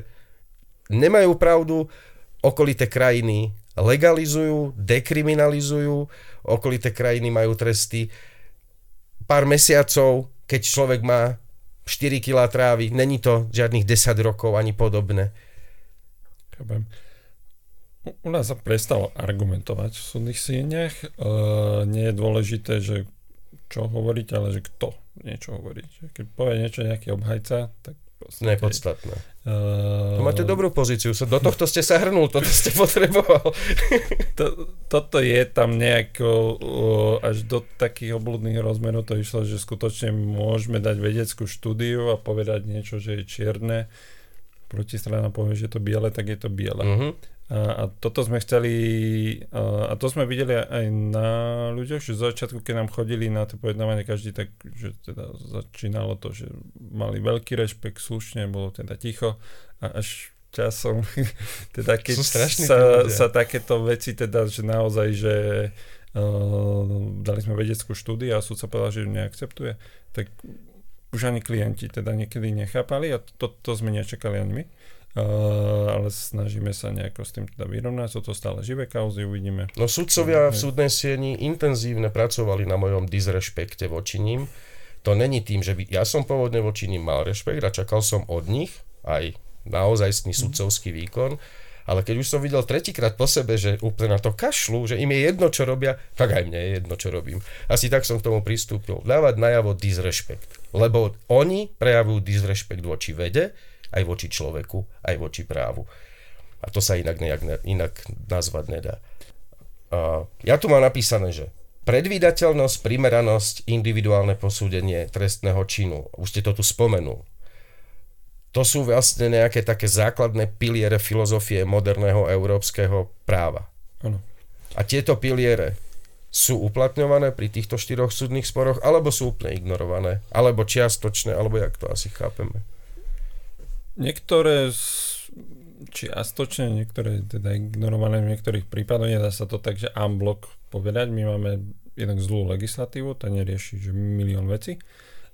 nemajú pravdu, okolité krajiny legalizujú, dekriminalizujú, okolité krajiny majú tresty pár mesiacov, keď človek má 4 kg trávy, není to žiadnych 10 rokov ani podobné. Chápem. U nás sa prestalo argumentovať v súdnych sieniach. E, nie je dôležité, že čo hovoriť, ale že kto niečo hovorí. Keď povie niečo nejaký obhajca, tak Nepodstatné. Uh, to máte dobrú pozíciu, do tohto ste sa hrnul, toto ste (laughs) potreboval. (laughs) to, toto je tam nejako uh, až do takých obludných rozmerov to išlo, že skutočne môžeme dať vedeckú štúdiu a povedať niečo, že je čierne. Protistrana povie, že je to biele, tak je to biele. Uh-huh. A, a toto sme chceli, a, a to sme videli aj na ľuďoch, že z začiatku, keď nám chodili na to pojednávanie každý, tak že teda začínalo to, že mali veľký rešpekt, slušne, bolo teda ticho a až časom, (laughs) teda keď sa, sa takéto veci, teda, že naozaj, že uh, dali sme vedeckú štúdiu a súd sa povedal, že ju neakceptuje, tak už ani klienti teda niekedy nechápali a to, to sme nečakali ani my. Uh, ale snažíme sa nejako s tým teda vyrovnať, sú to stále živé kauzy, uvidíme. No sudcovia v súdnej sieni intenzívne pracovali na mojom disrešpekte voči ním. To není tým, že by ja som pôvodne voči ním mal rešpekt a čakal som od nich aj naozajstný mm. sudcovský výkon, ale keď už som videl tretíkrát po sebe, že úplne na to kašľu, že im je jedno, čo robia, tak aj mne je jedno, čo robím. Asi tak som k tomu pristúpil. Dávať najavo disrešpekt. Lebo oni prejavujú disrešpekt voči vede, aj voči človeku, aj voči právu. A to sa inak, nejak, inak nazvať nedá. A ja tu mám napísané, že predvídateľnosť, primeranosť, individuálne posúdenie trestného činu. Už ste to tu spomenul. To sú vlastne nejaké také základné piliere filozofie moderného európskeho práva. Ano. A tieto piliere sú uplatňované pri týchto štyroch súdnych sporoch, alebo sú úplne ignorované, alebo čiastočné, alebo jak to asi chápeme. Niektoré čiastočne, niektoré teda ignorované v niektorých prípadoch, nedá sa to tak, že unblock povedať. My máme jednak zlú legislatívu, tá nerieši že milión vecí.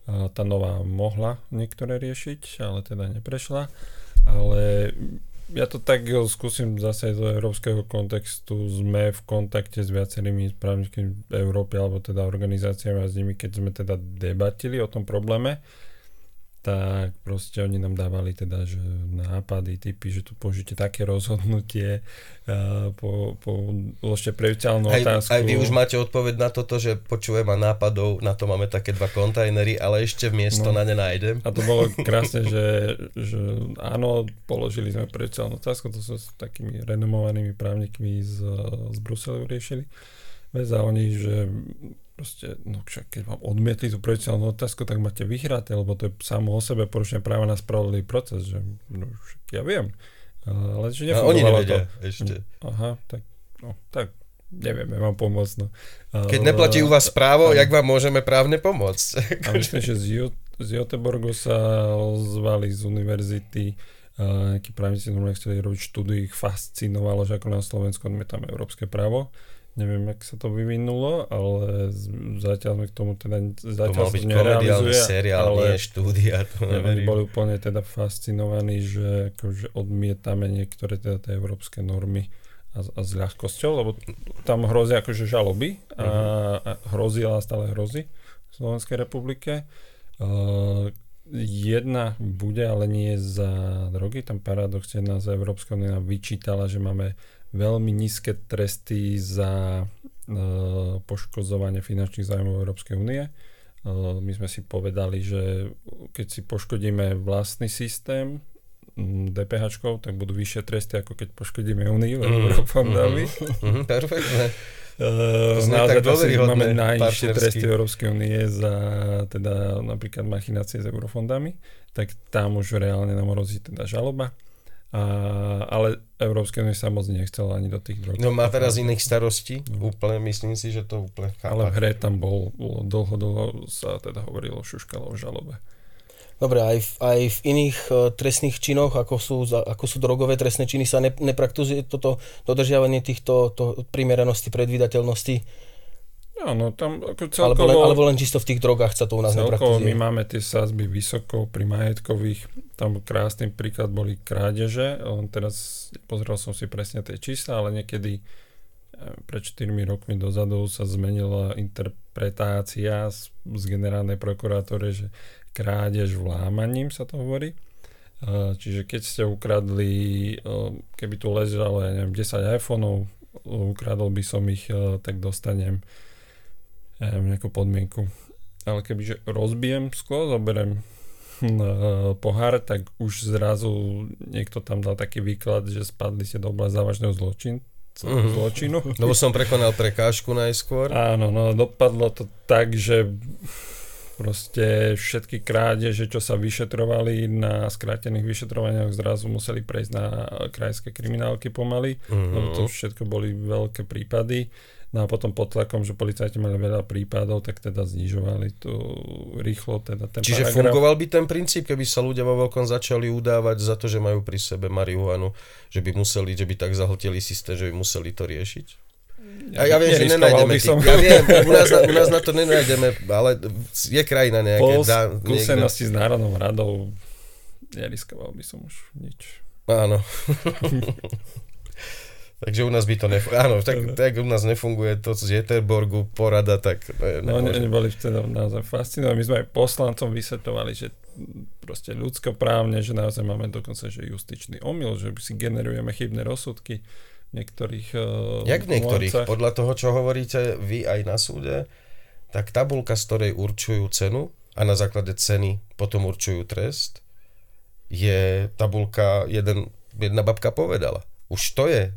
A tá nová mohla niektoré riešiť, ale teda neprešla. Ale ja to tak skúsim zase do európskeho kontextu. Sme v kontakte s viacerými právnikmi Európy alebo teda organizáciami a s nimi, keď sme teda debatili o tom probléme tak proste oni nám dávali teda, že nápady, typy, že tu použite také rozhodnutie, uh, po, po ešte prejúteľnú otázku. Aj vy už máte odpoveď na toto, že počujem a nápadov, na to máme také dva kontajnery, ale ešte miesto no. na ne nájdem. A to bolo (laughs) krásne, že, že áno, položili sme prejúteľnú otázku, to sa s takými renomovanými právnikmi z, z Bruselu riešili. Vec a oni, že proste, no však keď vám odmietli tú procesuálnu otázku, tak máte vyhraté, lebo to je samo o sebe porušenie práva na spravodlivý proces, že no, však ja viem. Ale že A oni nevedia to. ešte. Aha, tak, no, tak nevieme vám pomôcť. No. Keď neplatí u vás právo, jak vám môžeme právne pomôcť? A myslím, že z, Jot- z Joteborgu sa ozvali z univerzity nejakí právnici normálne chceli robiť štúdiu, ich fascinovalo, že ako na Slovensku odmietame európske právo Neviem, ak sa to vyvinulo, ale zatiaľ sme k tomu teda zatiaľ to mal byť komediálny seriál, ale nie štúdia. To neviem, boli úplne teda fascinovaní, že akože odmietame niektoré teda tie európske normy a, a s ľahkosťou, lebo tam hrozí akože žaloby a, mhm. a hrozila a stále hrozí v Slovenskej republike. Uh, jedna bude, ale nie za drogy. Tam paradoxne nás Európska únia vyčítala, že máme veľmi nízke tresty za e, poškozovanie finančných zájmov Európskej únie. E, my sme si povedali, že keď si poškodíme vlastný systém DPH, tak budú vyššie tresty, ako keď poškodíme Úniu mm, eurofondami. Mm, mm, perfektné. Uh, naozaj to si máme najvyššie tresty Európskej únie za teda napríklad machinácie s eurofondami, tak tam už reálne nám hrozí teda žaloba. A, ale Európska únia sa moc nechcela ani do tých drog. No má teraz iných starostí, no. úplne, myslím si, že to úplne chápa. Ale v hre tam bol, bolo dlho, dlho sa teda hovorilo, šuškalo o žalobe. Dobre, aj v, aj v iných uh, trestných činoch, ako sú, ako sú drogové trestné činy, sa ne, nepraktizuje toto dodržiavanie týchto to, primeranosti, predvydateľnosti Áno, tam ako celkovo... Alebo len, alebo len čisto v tých drogách sa to u nás celkovo my máme tie sázby vysoko pri majetkových, tam krásny príklad boli krádeže, len teraz pozrel som si presne tie čísla, ale niekedy eh, pred 4 rokmi dozadu sa zmenila interpretácia z, z generálnej prokuratúry, že krádež vlámaním sa to hovorí. Eh, čiže keď ste ukradli, eh, keby tu ležalo, ja neviem, 10 iPhoneov, ukradol by som ich, tak dostanem ja neviem, nejakú podmienku. Ale kebyže rozbijem sklo, zoberiem pohár, tak už zrazu niekto tam dal taký výklad, že spadli ste do oblasti závažného zločin, mm-hmm. zločinu. Lebo som prekonal prekážku najskôr. Áno, no dopadlo to tak, že proste všetky krádeže, čo sa vyšetrovali na skrátených vyšetrovaniach, zrazu museli prejsť na krajské kriminálky pomaly, mm-hmm. lebo to všetko boli veľké prípady. No a potom pod tlakom, že policajti mali veľa prípadov, tak teda znižovali tu rýchlo teda ten Čiže paragraf. fungoval by ten princíp, keby sa ľudia vo veľkom začali udávať za to, že majú pri sebe marihuanu, že by museli, že by tak zahltili systém, že by museli to riešiť? Ja, ja viem, že nenájdeme som. Ja viem, u nás, na, u nás na to nenájdeme, ale je krajina nejaké. Po dá, skúsenosti s Národnou radou neriskoval by som už nič. Áno. (laughs) Takže u nás by to nefunguje. Áno, tak, tak u nás nefunguje to z Jeterborgu porada, tak... Ne, no, ne, neboli teda naozaj fascinovaní. My sme aj poslancom vysvetovali, že proste ľudskoprávne, že naozaj máme dokonca že justičný omyl, že si generujeme chybné rozsudky niektorých... Uh, Jak v niektorých? Umorcach. Podľa toho, čo hovoríte vy aj na súde, tak tabulka, z ktorej určujú cenu a na základe ceny potom určujú trest, je tabulka, jeden, jedna babka povedala. Už to je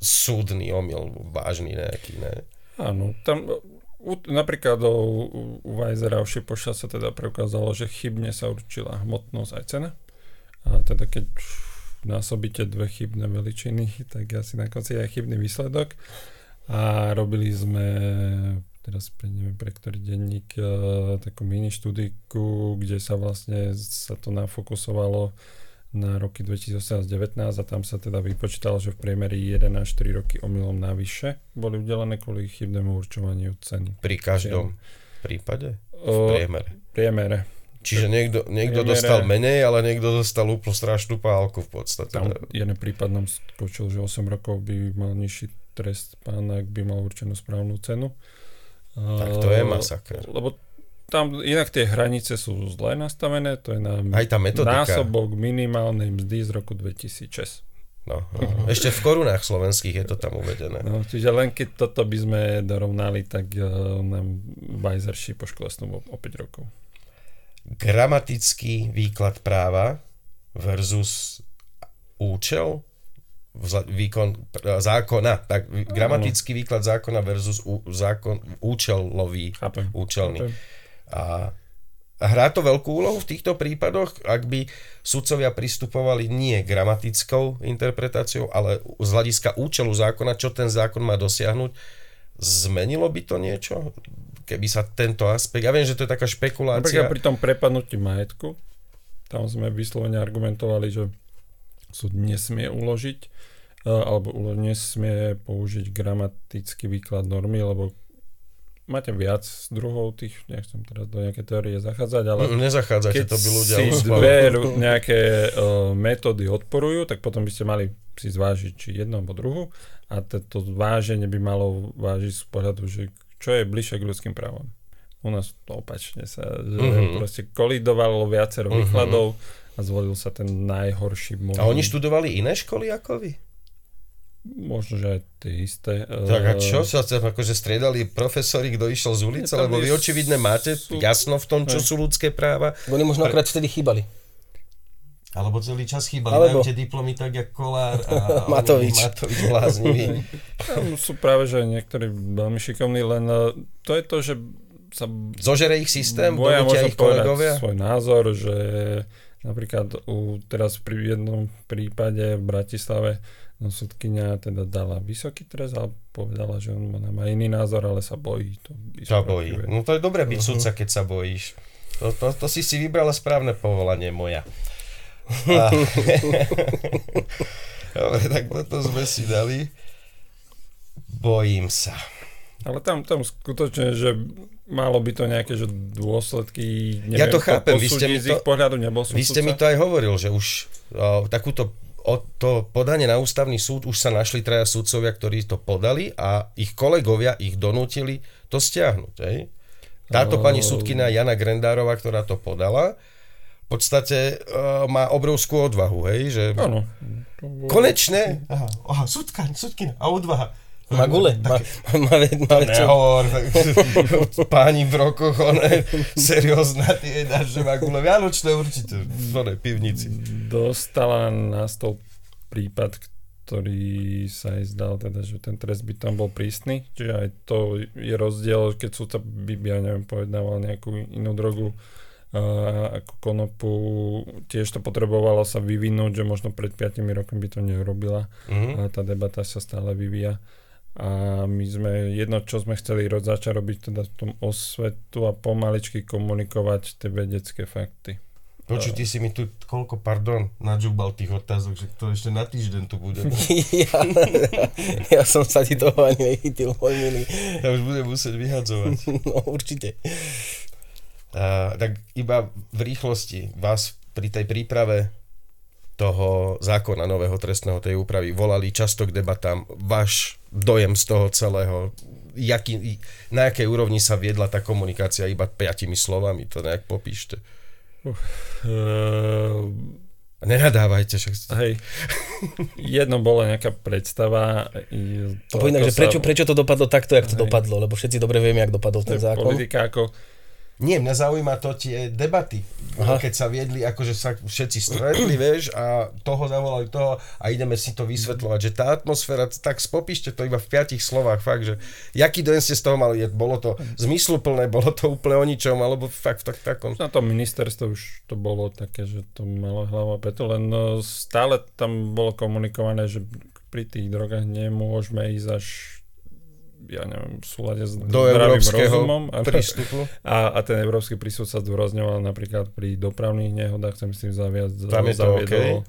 súdny omyl, vážny nejaký, ne? Áno, tam u, napríklad u, u Weisera o Šipoša sa teda preukázalo, že chybne sa určila hmotnosť aj cena. A teda keď násobíte dve chybné veličiny, (laughs) tak asi na konci je aj chybný výsledok. A robili sme teraz pre, neviem pre ktorý denník takú mini štúdiku, kde sa vlastne sa to nafokusovalo na roky 2018-19 a tam sa teda vypočítalo, že v priemere 1 až 4 roky omylom navyše boli udelené kvôli chybnému určovaniu ceny. Pri každom prípade? V priemere? V priemere. Čiže niekto, niekto priemere, dostal menej, ale niekto dostal úplne strašnú pálku v podstate. Tam jeden prípad nám skočil, že 8 rokov by mal nižší trest pán, ak by mal určenú správnu cenu. Tak to je masaker. Lebo tam inak tie hranice sú zle nastavené, to je na Aj tá metodika. násobok minimálnej mzdy z roku 2006. No, no. (laughs) Ešte v korunách slovenských je to tam uvedené. No, čiže len keď toto by sme dorovnali, tak uh, nám bajzerši pošklesnú o, o 5 rokov. Gramatický výklad práva versus účel výkon zákona. Tak gramatický výklad zákona versus ú, zákon účelový, Chápem. účelný. Chápem. A hrá to veľkú úlohu v týchto prípadoch, ak by sudcovia pristupovali nie gramatickou interpretáciou, ale z hľadiska účelu zákona, čo ten zákon má dosiahnuť, zmenilo by to niečo? Keby sa tento aspekt... Ja viem, že to je taká špekulácia. Napríklad pri tom prepadnutí majetku, tam sme vyslovene argumentovali, že súd nesmie uložiť eh, alebo nesmie použiť gramatický výklad normy, lebo máte viac druhov tých, nechcem teraz do nejaké teórie zachádzať, ale Mm, Nezachádzate, keď to by ľudia si (laughs) uznali. dve nejaké uh, metódy odporujú, tak potom by ste mali si zvážiť či jednu alebo druhú a to váženie by malo vážiť z pohľadu, že čo je bližšie k ľudským právom. U nás to opačne sa, že Mhm. proste kolidovalo viacero Mhm. výkladov a zvolil sa ten najhorší možný. A oni študovali iné školy ako vy? Možno, že aj tie isté. Tak a eh, čo sa tam akože striedali profesori, kto išiel z ulice? Lebo vy očividne máte sú- jasno v tom, čo sú ľudské práva. Oni možno akrát vtedy chýbali. Alebo celý čas chýbali, Alebo- majú tie diplomy tak, jak Kolár a (laughs) Matovič. Matovič bláznivý. Tam (laughs) sú práve, že niektorí veľmi šikovní, len eh, to je to, že sa Zožere ich systém, boja možno ich povedať kolegovia. svoj názor, že napríklad u, teraz pri jednom prípade v Bratislave no, sudkynia teda dala vysoký trest, ale povedala, že on má- iný názor, ale sa bojí. To Sa bojí. No to je dobré byť sudca, keď sa bojíš. To, to, to si si vybrala správne povolanie moja. A... (laughs) (laughs) Dobre, tak toto sme si dali. Bojím sa. Ale tam, tam skutočne, že malo by to nejaké že dôsledky, neviem, Ja to chápem, vy ste mi z ich to- pohľadu, nebol som Vy ste mi to aj hovoril, že už o, takúto o to podanie na ústavný súd už sa našli traja súdcovia, ktorí to podali a ich kolegovia ich donútili to stiahnuť. Hej? Táto pani súdkina Jana Grendárova, ktorá to podala, podstate uh, má obrovskú odvahu, hej, že Áno. To konečne, aha, aha súdka, súdkina a odvaha. Má gule. Má, má, má, má čo? Nehovor, páni v rokoch, one, seriózna, ty dáš, že má gule. Vianočné určite, v onej pivnici. dostala na stôl prípad, ktorý sa jej zdal, teda, že ten trest by tam bol prísny. Čiže aj to je rozdiel, keď súdca by, ja neviem, pojednával nejakú inú drogu ako konopu, tiež to potrebovalo sa vyvinúť, že možno pred 5 rokmi by to neurobila Mhm. a tá debata sa stále vyvíja. A my sme, jedno, čo sme chceli začať robiť, teda v tom osvetu a pomaličky komunikovať tie vedecké fakty. Počuj, ty si mi tu, koľko, pardon, nadžúbal tých otázok, že to ešte na týždeň tu bude. (laughs) ja, ja som sa ti toho ani nechytil, môj milý. Ja už budem musieť vyhadzovať. (laughs) No určite. A, tak iba v rýchlosti vás pri tej príprave toho zákona nového trestného tej úpravy volali často k debatám. Váš dojem z toho celého, jaký, na akej úrovni sa viedla tá komunikácia iba piatimi slovami, to nejak popíšte. Uh, Nenadávajte, však hej, jedno bola nejaká predstava. To inak, že prečo, sa- prečo to dopadlo takto, jak to Hej. dopadlo, lebo všetci dobre vieme, jak dopadol ten zákon. Politika ako Nie, mňa zaujíma to tie debaty. Aha. Keď sa viedli, akože sa všetci stretli, (clears throat) vieš, a toho zavolali toho a ideme si to vysvetľovať, že tá atmosféra, tak spopíšte to iba v piatich slovách, fakt, že jaký dojem ste z toho mali, bolo to zmysluplné, bolo to úplne o ničom, alebo fakt tak takom. na tom ministerstve už to bolo také, že to malo hlava petu, len no, stále tam bolo komunikované, že pri tých drogách nemôžeme ísť až ja neviem, v súlade s Do európskeho rozumom. A, prístupu. (laughs) a, a ten európsky prístup sa zdôrazňoval napríklad pri dopravných nehodách, sa myslím zaviac, Tam je to zaviedol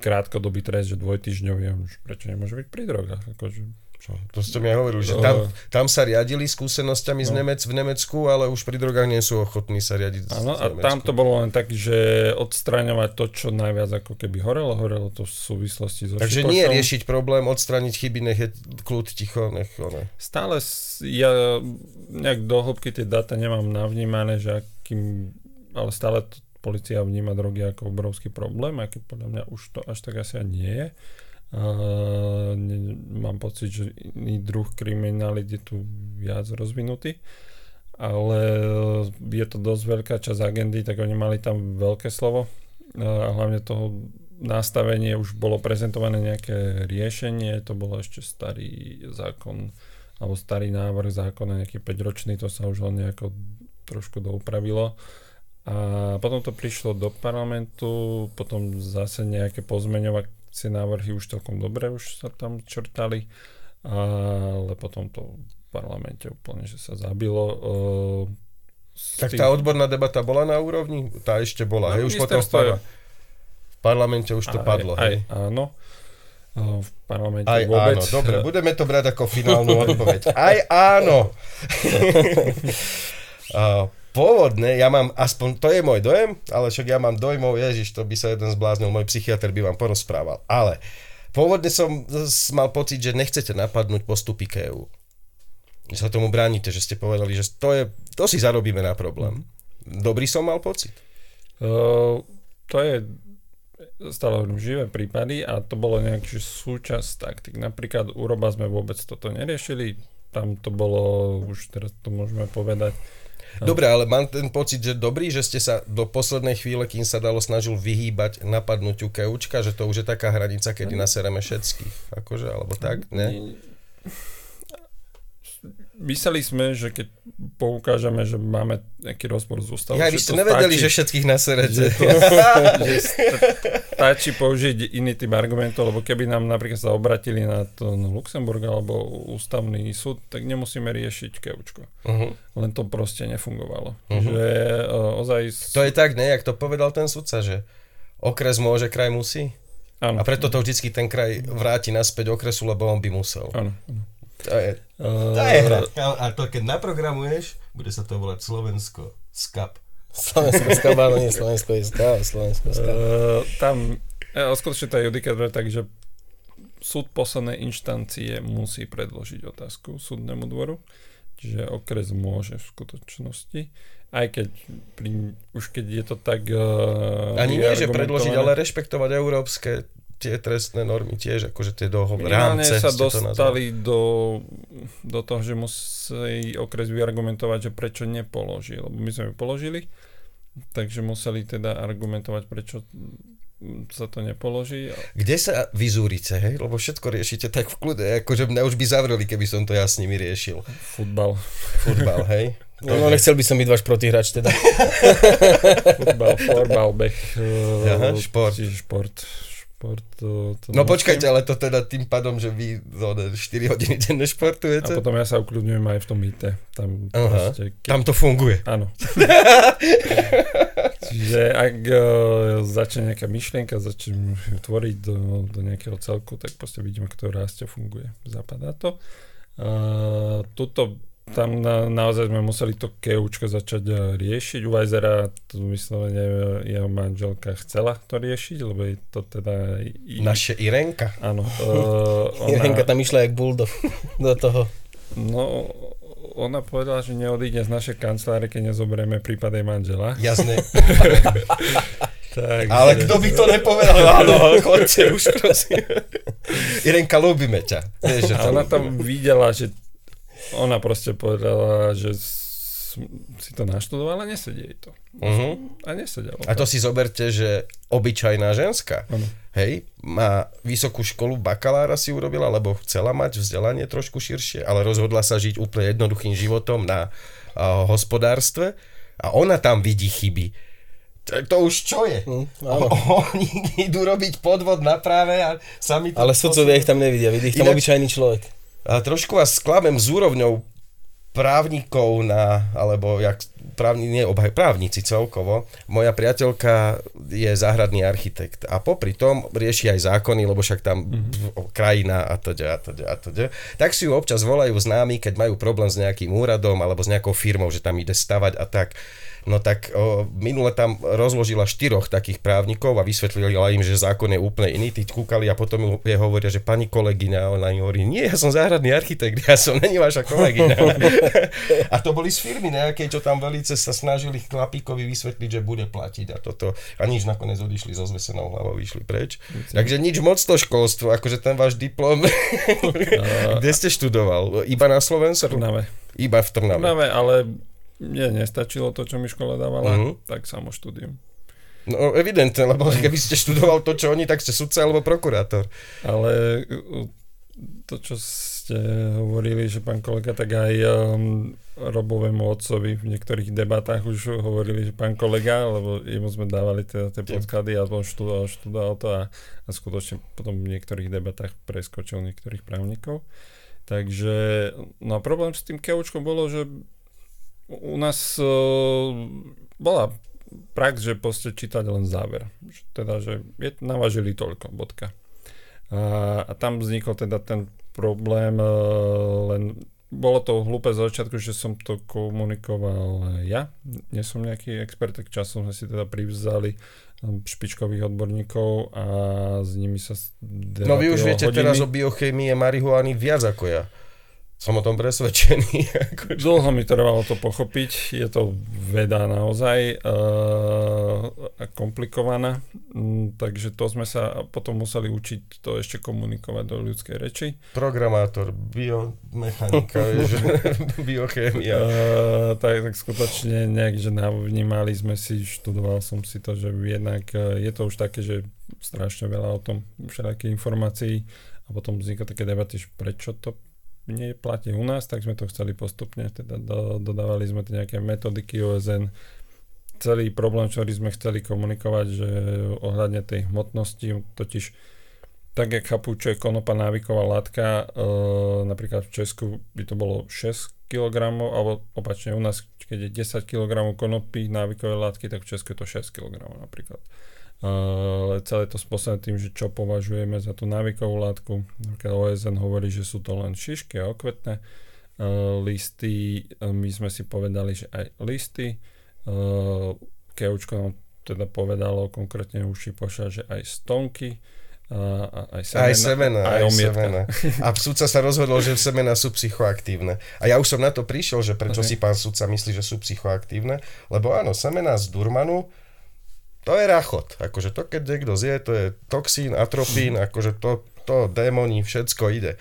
krátkodobý trest, že dvojtyžňový, už prečo nemôže byť pri drogách? Akože Čo? To ste mi aj hovorili, že tam, tam sa riadili skúsenosťami z No. Nemec v Nemecku, ale už pri drogách nie sú ochotní sa riadiť z- Áno, z a tam to bolo len tak, že odstraňovať to, čo najviac ako keby horelo, horelo to v súvislosti so Takže nie Šipošom. riešiť problém, odstraniť chyby, nech je kľud ticho, nech one. Stále ja nejak do hĺbky tie dáta nemám navnímané, že akým, ale stále to, policia vníma drogy ako obrovský problém, aký podľa mňa už to až tak asi ani nie je. Ne, mám pocit, že iný druh kriminality je tu viac rozvinutý, ale je to dosť veľká časť agendy, tak oni mali tam veľké slovo a hlavne toho nastavenie už bolo prezentované nejaké riešenie, to bolo ešte starý zákon alebo starý návrh zákona, nejaký 5-ročný, to sa už len nejako trošku doupravilo. A potom to prišlo do parlamentu, potom zase nejaké pozmeňovacie návrhy už celkom dobre už sa tam črtali, ale potom to v parlamente úplne, že sa zabilo. Uh, Tak tá odborná debata bola na úrovni? Tá ešte bola, No, hej, už potom v, v parlamente už to aj, padlo, aj, hej? áno. Uh, v parlamente Aj vôbec. áno, dobre, (laughs) budeme to brať ako finálnu odpoveď. Aj áno. (laughs) (laughs) A Pôvodne, ja mám aspoň, to je môj dojem, ale však ja mám dojmov, ježiš, to by sa jeden zbláznil, môj psychiatr by vám porozprával. Ale pôvodne som mal pocit, že nechcete napadnúť postupy KEU. Že sa tomu bránite, že ste povedali, že to, je, to si zarobíme na problém. Dobrý som mal pocit. Uh, to je stále živé prípady a to bolo nejak súčasť taktik. Napríklad u Roba sme vôbec toto neriešili, tam to bolo, už teraz to môžeme povedať, Dobre, ale mám ten pocit, že dobrý, že ste sa do poslednej chvíle, kým sa dalo, snažil vyhýbať napadnutiu keučka, že to už je taká hranica, kedy nasereme všetkých. Akože, alebo tak, ne? Mysleli sme, že keď poukážeme, že máme nejaký rozpor s ústavou, Ja, vy ste nevedeli, stačí, že všetkých naserete. že, to, (laughs) že stačí použiť iný typ argumentov, lebo keby nám napríklad sa obratili na to na Luxemburg alebo ústavný súd, tak nemusíme riešiť keučko. Uh-huh. Len to proste nefungovalo. Mhm. Že uh, ozaj... To je tak, ne, jak to povedal ten sudca, že okres môže, kraj musí. áno, A preto to vždycky ten kraj vráti naspäť okresu, lebo on by musel. Áno. To je, to je hra. A to keď naprogramuješ, bude sa to volať Slovensko. Skap. Slovensko SK, áno, nie Slovensko SK, Slovensko SK. Uh, tam uh, skutočne tá judikatúra je tak, že súd poslednej inštancie musí predložiť otázku súdnemu dvoru, čiže okres môže v skutočnosti, aj keď pri, už keď je to tak... Uh, Ani nie, že predložiť, ale rešpektovať európske tie trestné normy tiež, akože tie dohovor, Minimálne rámce sa dostali do, do toho, že musí okres vyargumentovať, že prečo nepoloží, lebo my sme ju položili, takže museli teda argumentovať, prečo sa to nepoloží. Kde sa vyzúrite, hej? Lebo všetko riešite tak v kľude, akože mňa už by zavreli, keby som to ja s nimi riešil. Futbal. Futbal, hej? (laughs) No, no nechcel by som byť váš protihráč teda. (laughs) Futbal, florbal, beh. Aha, šport. čiže šport. Šport. To, to No nosím. počkajte, ale to teda tým pádom, že vy no, 4 hodiny denne A športujete? potom ja sa ukľudňujem aj v tom IT. Tam, Aha, proste, keď, tam to funguje. Áno. (laughs) Čiže ak uh, začne nejaká myšlienka, začnem tvoriť do, do nejakého celku, tak proste vidím, ako to rastie, funguje. Zapadá to. Uh, tuto tam na, naozaj sme museli to keučko začať uh, riešiť. U Vajzera to vyslovene jeho manželka chcela to riešiť, lebo je to teda... I, Naše Irenka. Áno. (laughs) Uh, Irenka tam išla jak bulldog do toho. No, ona povedala, že neodíde z našej kancelárie, keď nezoberieme prípad jej manžela. Jasne. (laughs) Tak, Ale kto by to nepovedal? (laughs) Áno, chodte už, prosím. Irenka, ľúbime ťa. Vieš, že A ona tam videla, že ona proste povedala, že si to naštudovala, nesedie jej to. Uh-huh. A nesedelo. A to si zoberte, že obyčajná ženská, Áno. hej, má vysokú školu, bakalára si urobila, lebo chcela mať vzdelanie trošku širšie, ale rozhodla sa žiť úplne jednoduchým životom na uh, hospodárstve a ona tam vidí chyby. To, to už čo je? Hm, áno. (laughs) Oni idú robiť podvod na práve a sami to... Ale sudcovia ich tam nevidia, vidí ich tam Ináč- obyčajný človek. Trošku vás sklamem s úrovňou právnikov na, alebo jak, právni, nie obhaj, právnici celkovo. Moja priateľka je záhradný architekt a popri tom rieši aj zákony, lebo však tam mm-hmm. krajina a to a to a to Tak si ju občas volajú známi, keď majú problém s nejakým úradom alebo s nejakou firmou, že tam ide stavať a tak. No tak o, minule tam rozložila štyroch takých právnikov a vysvetlila im, že zákon je úplne iný. Tí kúkali a potom je hovoria, že pani kolegyňa, ona im hovorí, nie, ja som záhradný architekt, ja som není vaša kolegyňa. a to boli z firmy nejakej, čo tam velice sa snažili chlapíkovi vysvetliť, že bude platiť a toto. A nič nakoniec odišli so zvesenou hlavou, vyšli preč. Takže nič moc to školstvo, akože ten váš diplom. (laughs) Kde ste študoval? Iba na Slovensku? Iba v Trnave. Trnave, ale mne nestačilo to, čo mi škola dávala, uh-huh. tak samo štúdium. No evidentne, lebo keby ste študoval to, čo oni, tak ste sudca alebo prokurátor. Ale to, čo ste hovorili, že pán kolega, tak aj um, Robovému otcovi v niektorých debatách už hovorili, že pán kolega, lebo jemu sme dávali teda tie podklady a on študoval, študoval to a, a skutočne potom v niektorých debatách preskočil niektorých právnikov. Takže, no a problém s tým keučkom bolo, že u nás uh, bola prax, že proste čítať len záver. Teda, že je, navažili toľko, bodka. A, a tam vznikol teda ten problém, uh, len bolo to hlúpe z začiatku, že som to komunikoval ja. Nie som nejaký expert, tak časom sme si teda privzali špičkových odborníkov a s nimi sa No vy už viete hodiny. teraz o biochémii marihuany viac ako ja som o tom presvedčený. (laughs) Akože. Dlho mi trvalo to pochopiť, je to veda naozaj uh, komplikovaná, mm, takže to sme sa potom museli učiť to ešte komunikovať do ľudskej reči. Programátor, biomechanika, (laughs) (laughs) biochémia. Uh, tak, tak skutočne nejak, že navnímali sme si, študoval som si to, že jednak uh, je to už také, že strašne veľa o tom všetkých informácií a potom vzniká také debaty, že prečo to neplatí u nás, tak sme to chceli postupne, teda do, dodávali sme nejaké metodiky OSN. Celý problém, ktorý sme chceli komunikovať, že ohľadne tej hmotnosti, totiž tak, jak chápu, čo je konopa návyková látka, e, napríklad v Česku by to bolo 6 kg, alebo opačne u nás, keď je 10 kg konopy návykovej látky, tak v Česku je to 6 kg napríklad ale celé to spôsobené tým, že čo považujeme za tú návykovú látku. Keď OSN hovorí, že sú to len šišky a okvetné listy, my sme si povedali, že aj listy. Keučko nám teda povedalo konkrétne uši poša, že aj stonky, a, aj semena, aj semena, aj, aj semena. A (laughs) sudca sa rozhodol, že semena sú psychoaktívne. A ja už som na to prišiel, že prečo okay. si pán sudca myslí, že sú psychoaktívne, lebo áno, semena z Durmanu to je rachot. Akože to, keď niekto zje, to je toxín, atropín, akože to, to démoni, všetko ide.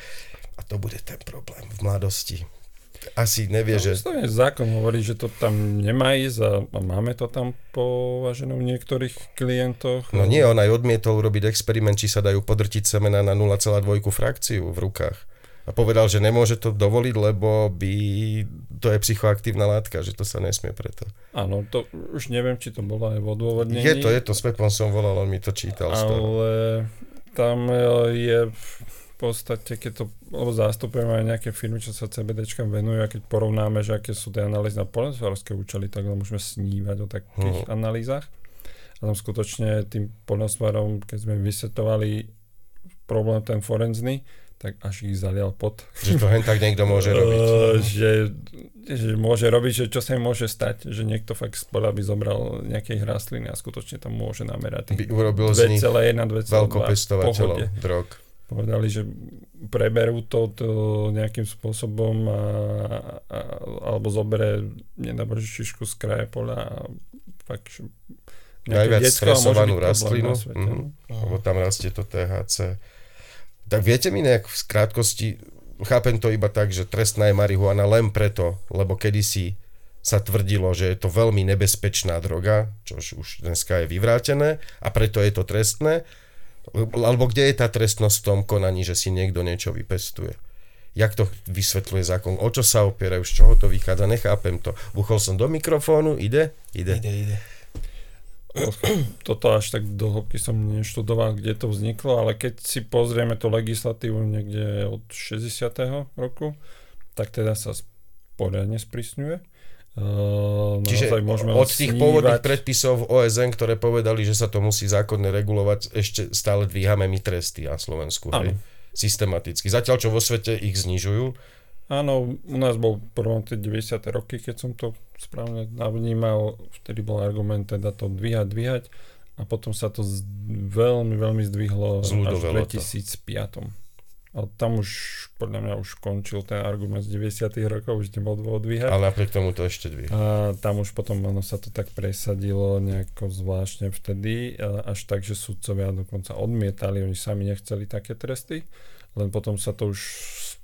A to bude ten problém v mladosti. Asi nevie, no, že... je zákon hovorí, že to tam nemá ísť a, a máme to tam považené v niektorých klientoch. No nie, on aj odmietol urobiť experiment, či sa dajú podrtiť semena na 0,2 frakciu v rukách a povedal, že nemôže to dovoliť, lebo by to je psychoaktívna látka, že to sa nesmie preto. Áno, to už neviem, či to bolo aj v odôvodnení. Je to, je to, s Pepom som volal, on mi to čítal. Ale tam e, je v podstate, keď to, lebo zastupujeme aj nejaké firmy, čo sa CBDčkám venujú a keď porovnáme, že aké sú tie analýzy na poľnohospodárske účely, tak môžeme snívať o takých hmm. analýzach. A tam skutočne tým poľnohospodárom, keď sme vysvetovali problém ten forenzný, tak až ich zalial pot. Že to hen tak niekto môže robiť. (laughs) Že, že môže robiť, že čo sa im môže stať, že niekto fakt z poľa by zobral nejakej rastliny a skutočne tam môže namerať. By urobil z nich veľkopestovateľov drog. Povedali, že preberú to, to nejakým spôsobom a, a, alebo zobere nedábože šišku z kraja poľa a fakt, že Najviac stresovanú rastlinu, mm, lebo tam rastie to THC. Tak viete mi nejak v krátkosti, chápem to iba tak, že trestná je marihuana len preto, lebo kedysi sa tvrdilo, že je to veľmi nebezpečná droga, čo už dneska je vyvrátené a preto je to trestné. Alebo kde je tá trestnosť v tom konaní, že si niekto niečo vypestuje? Jak to vysvetľuje zákon? O čo sa opierajú? Z čoho to vychádza? Nechápem to. Buchol som do mikrofónu, ide? Ide. Ide, ide. (clears throat) Toto až tak do hĺbky som neštudoval, kde to vzniklo, ale keď si pozrieme tú legislatívu niekde od 60. roku, tak teda sa poriadne sprísňuje. Uh, Čiže môžeme od tých snívať. pôvodných predpisov OSN, ktoré povedali, že sa to musí zákonne regulovať, ešte stále dvíhame my tresty na Slovensku. Hej? Systematicky. Zatiaľ, čo vo svete ich znižujú. Áno, u nás bol prvom tie 90. roky, keď som to správne navnímal, vtedy bol argument teda to dvíhať, dvíhať a potom sa to z, veľmi, veľmi zdvihlo až v Zľudovelo to. 2005. Ale tam už, podľa mňa už končil ten argument z 90. rokov, už nebol dôvod dvíhať. Ale napriek tomu to ešte dvíha. A tam už potom ono sa to tak presadilo nejako zvláštne vtedy, až tak, že sudcovia dokonca odmietali, oni sami nechceli také tresty, len potom sa to už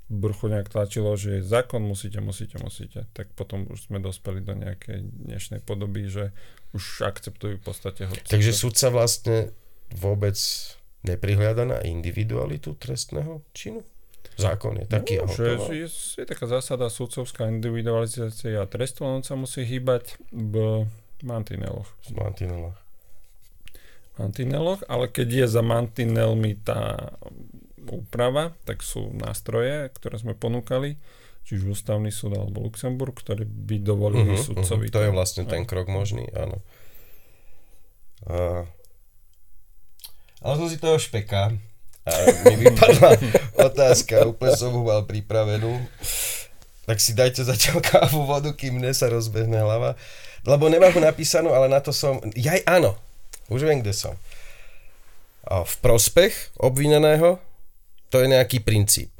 z bruchu nejak tlačilo, že zákon musíte, musíte, musíte. Tak potom už sme dospeli do nejakej dnešnej podoby, že už akceptujú v podstate hoci. Takže čo. sudca vlastne vôbec neprihliada na individualitu trestného činu? Zákon je taký a No, že je, je taká zásada sudcovská individualizácia trestu, len sa musí hýbať v mantineloch. V mantinelách. mantineloch, ale keď je za mantinelmi tá úprava, tak sú nástroje, ktoré sme ponúkali, či už ústavný súd alebo Luxemburg, ktoré by dovolili Mhm, sudcovi. mhm, To je vlastne ten krok možný, áno. A... Ale som si toho špeka. A mi vypadla (laughs) otázka, úplne som ho mal pripravenú. Tak si dajte zatiaľ kávu, vodu, kým mne sa rozbehne hlava. Lebo nemám ho napísanú, ale na to som... Jaj, áno. Už viem, kde som. A v prospech obvineného to je nejaký princíp.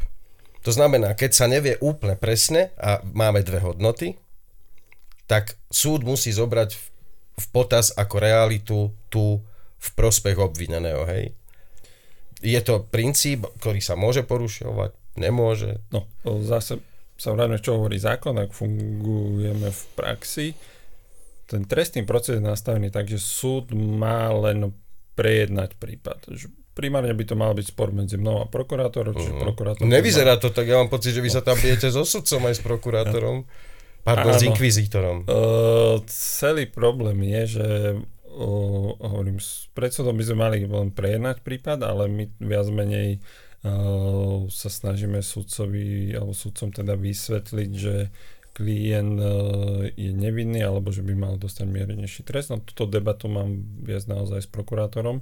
To znamená, keď sa nevie úplne presne a máme dve hodnoty, tak súd musí zobrať v, potaz ako realitu tu v prospech obvineného, hej. Je to princíp, ktorý sa môže porušovať, nemôže. No, zase sa vráťme, čo hovorí zákon, ak fungujeme v praxi. Ten trestný proces je nastavený tak, že súd má len prejednať prípad. Primárne by to mal byť spor medzi mnou a prokurátorom, čiže Mhm. prokurátor... Nevyzerá to tak, ja mám pocit, že vy sa tam bijete so sudcom aj s prokurátorom. Pardon, s Áno. inkvizítorom. Uh, celý problém je, že uh, hovorím, s predsudom by sme mali len prejednať prípad, ale my viac menej uh, sa snažíme sudcovi alebo sudcom teda vysvetliť, že klient uh, je nevinný alebo že by mal dostať miernejší trest. No túto debatu mám viac naozaj s prokurátorom.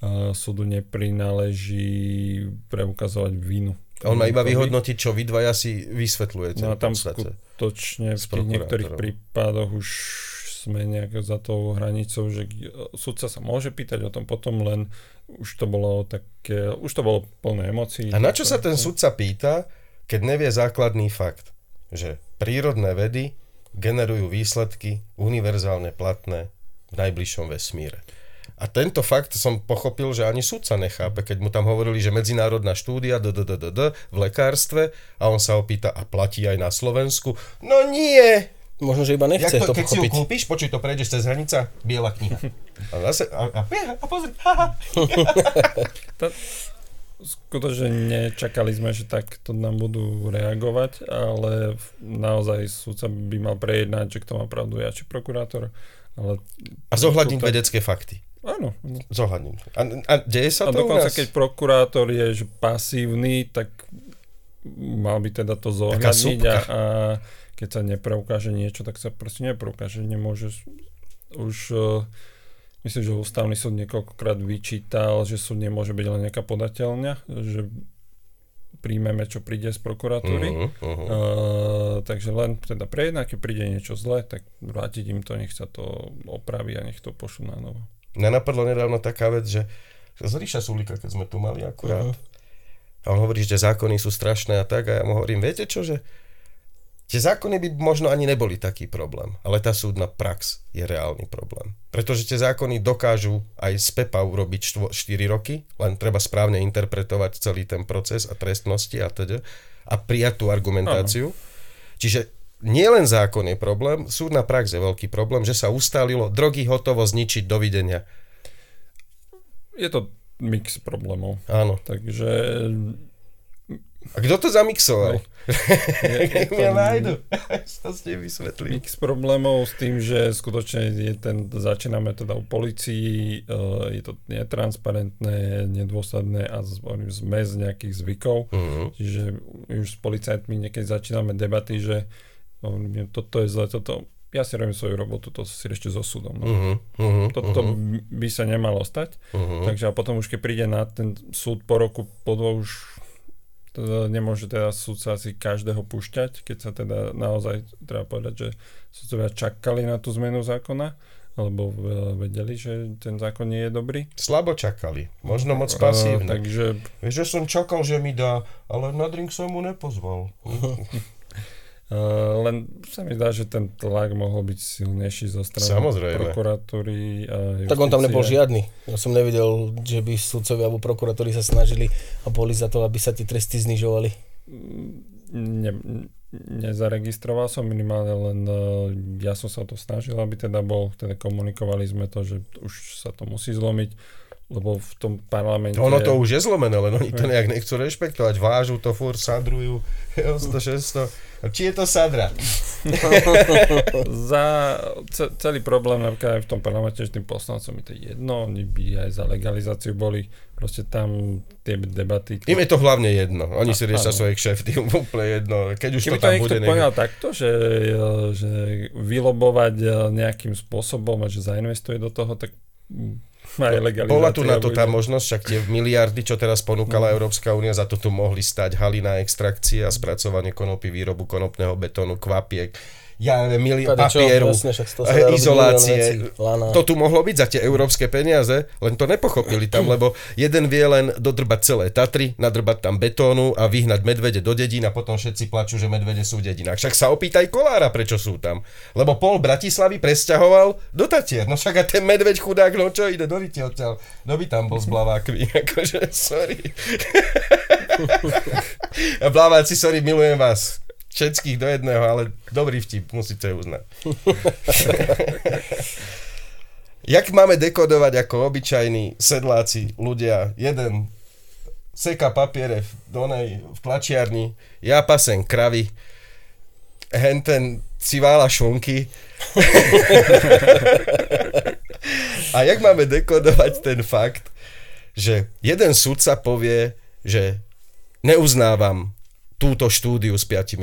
Uh, súdu neprináleží preukazovať vinu. On má iba vyhodnotiť, čo vy dvaja si vysvetľujete. No a tam skutočne v tých niektorých prokurátorom. prípadoch už sme nejak za tou hranicou, že sudca sa môže pýtať o tom potom, len už to bolo také, už to bolo plné emócií. A na čo sa ten sudca pýta, keď nevie základný fakt? Že prírodné vedy generujú výsledky univerzálne platné v najbližšom vesmíre. A tento fakt som pochopil, že ani sudca nechápe, keď mu tam hovorili, že medzinárodná štúdia d, d, d, d, d, v lekárstve a on sa opýta, a platí aj na Slovensku? No nie! Možno, že iba nechce Jak to, to keď si ju pochopiť. kúpiš, počuj, to prejdeš cez hranica, biela kniha. (laughs) A zase, a, a, a pozri, haha. Ta, (laughs) skutočne nečakali sme, že takto nám budú reagovať, ale naozaj sudca by mal prejednať, že kto má pravdu, ja či prokurátor. Ale A zohľadniť to vedecké fakty. Áno, áno. Zohľadním. A, a deje sa A to u dokonca nás? keď prokurátor je že pasívny, tak mal by teda to zohľadniť a, a keď sa nepreukáže niečo, tak sa proste nepreukáže. Nemôže už uh, myslím, že ústavný súd niekoľkokrát vyčítal, že súd nemôže byť len nejaká podateľňa, že príjmeme, čo príde z prokuratúry. Uh-huh, uh-huh. Uh, takže len teda prejednať, keď príde niečo zlé, tak vrátiť im to, nech sa to opraví a nech to pošlu na novo. Mňa napadlo nedávno taká vec, že z Ríša Sulika, keď sme tu mali akurát. Mhm. A on hovorí, že zákony sú strašné a tak. A ja mu hovorím, viete čo, že tie zákony by možno ani neboli taký problém, ale tá súdna prax je reálny problém. Pretože tie zákony dokážu aj z PEPA urobiť štvo, 4 roky, len treba správne interpretovať celý ten proces a trestnosti a teda a prijať tú argumentáciu. Čiže nielen zákon je problém, súdna prax je veľký problém, že sa ustálilo drogy hotovo zničiť, dovidenia. Je to mix problémov. Áno. Takže A kto to zamixoval? je, je (laughs) Keď to mňa nájdu. (laughs) to ste vysvetlí. mix problémov s tým, že skutočne je ten, začíname teda u policii, uh, je to netransparentné, nedôsledné a z- hovorím, zmes nejakých zvykov. Mhm. Čiže už s policajtmi niekedy začíname debaty, že hovorím, toto je zle, toto, ja si robím svoju robotu, to si ešte so súdom. No. Uh-huh, uh-huh, Toto uh-huh. by sa nemalo stať, Uh-huh. takže a potom už keď príde na ten súd po roku, po dvoch už teda nemôže teda súdca si každého púšťať, keď sa teda naozaj treba povedať, že súdcovia čakali na tú zmenu zákona, alebo vedeli, že ten zákon nie je dobrý. Slabo čakali, možno moc Uh, pasívne. takže Vieš, že som čakal, že mi dá, ale na drink som mu nepozval. (laughs) Uh, len sa mi zdá, že ten tlak mohol byť silnejší zo strany Samozrejme. prokuratúry a Tak on tam nebol žiadny. Ja som nevidel, že by sudcovia alebo prokurátori sa snažili a boli za to, aby sa tie tresty znižovali. Ne, nezaregistroval som minimálne, len uh, ja som sa o to snažil, aby teda bol, teda komunikovali sme to, že už sa to musí zlomiť, lebo v tom parlamente... Ono to už je zlomené, len oni to (laughs) nejak nechcú rešpektovať. Vážu to furt, sadrujú. 100, 600. Či je to sadra? (laughs) Za ce, celý problém napríklad aj v tom parlamente, že tým poslancom je to jedno, oni by aj za legalizáciu boli proste tam tie debaty. Im je to hlavne jedno. Oni si A- riešia áno. svoje kšefty, (laughs) úplne jedno. Keď už Keby to to tam bude... nech- povedal takto, že, že vylobovať eh, nejakým spôsobom a že zainvestuje do toho, tak mm. Bola tu na to tá možnosť, však tie miliardy, čo teraz ponúkala Európska únia, za to tu mohli stať halina extrakcie a spracovanie konopy, výrobu konopného betónu, kvapiek, ja neviem, mili- papieru, presne, robiť izolácie. Lana. To tu mohlo byť za tie európske peniaze, len to nepochopili tam, lebo jeden vie len dodrbať celé Tatry, nadrbať tam betónu a vyhnať medvede do dedín a potom všetci plačú, že medvede sú v dedinách. Však sa opýtaj Kolára, prečo sú tam. Lebo pol Bratislavy presťahoval do Tatier. No však a ten medveď chudák, no čo ide, do odtiaľ. No by tam bol s blavákmi, (laughs) akože, sorry. (laughs) blaváci, sorry, milujem vás. Všetkých do jedného, ale dobrý vtip, musíte uznať. (laughs) Jak máme dekodovať ako obyčajní sedláci ľudia? Jeden seka papiere v, donej, v tlačiarni, ja pasem kravy, henten si vála šunky. (laughs) A jak máme dekodovať ten fakt, že jeden sudca povie, že neuznávam túto štúdiu s 5%.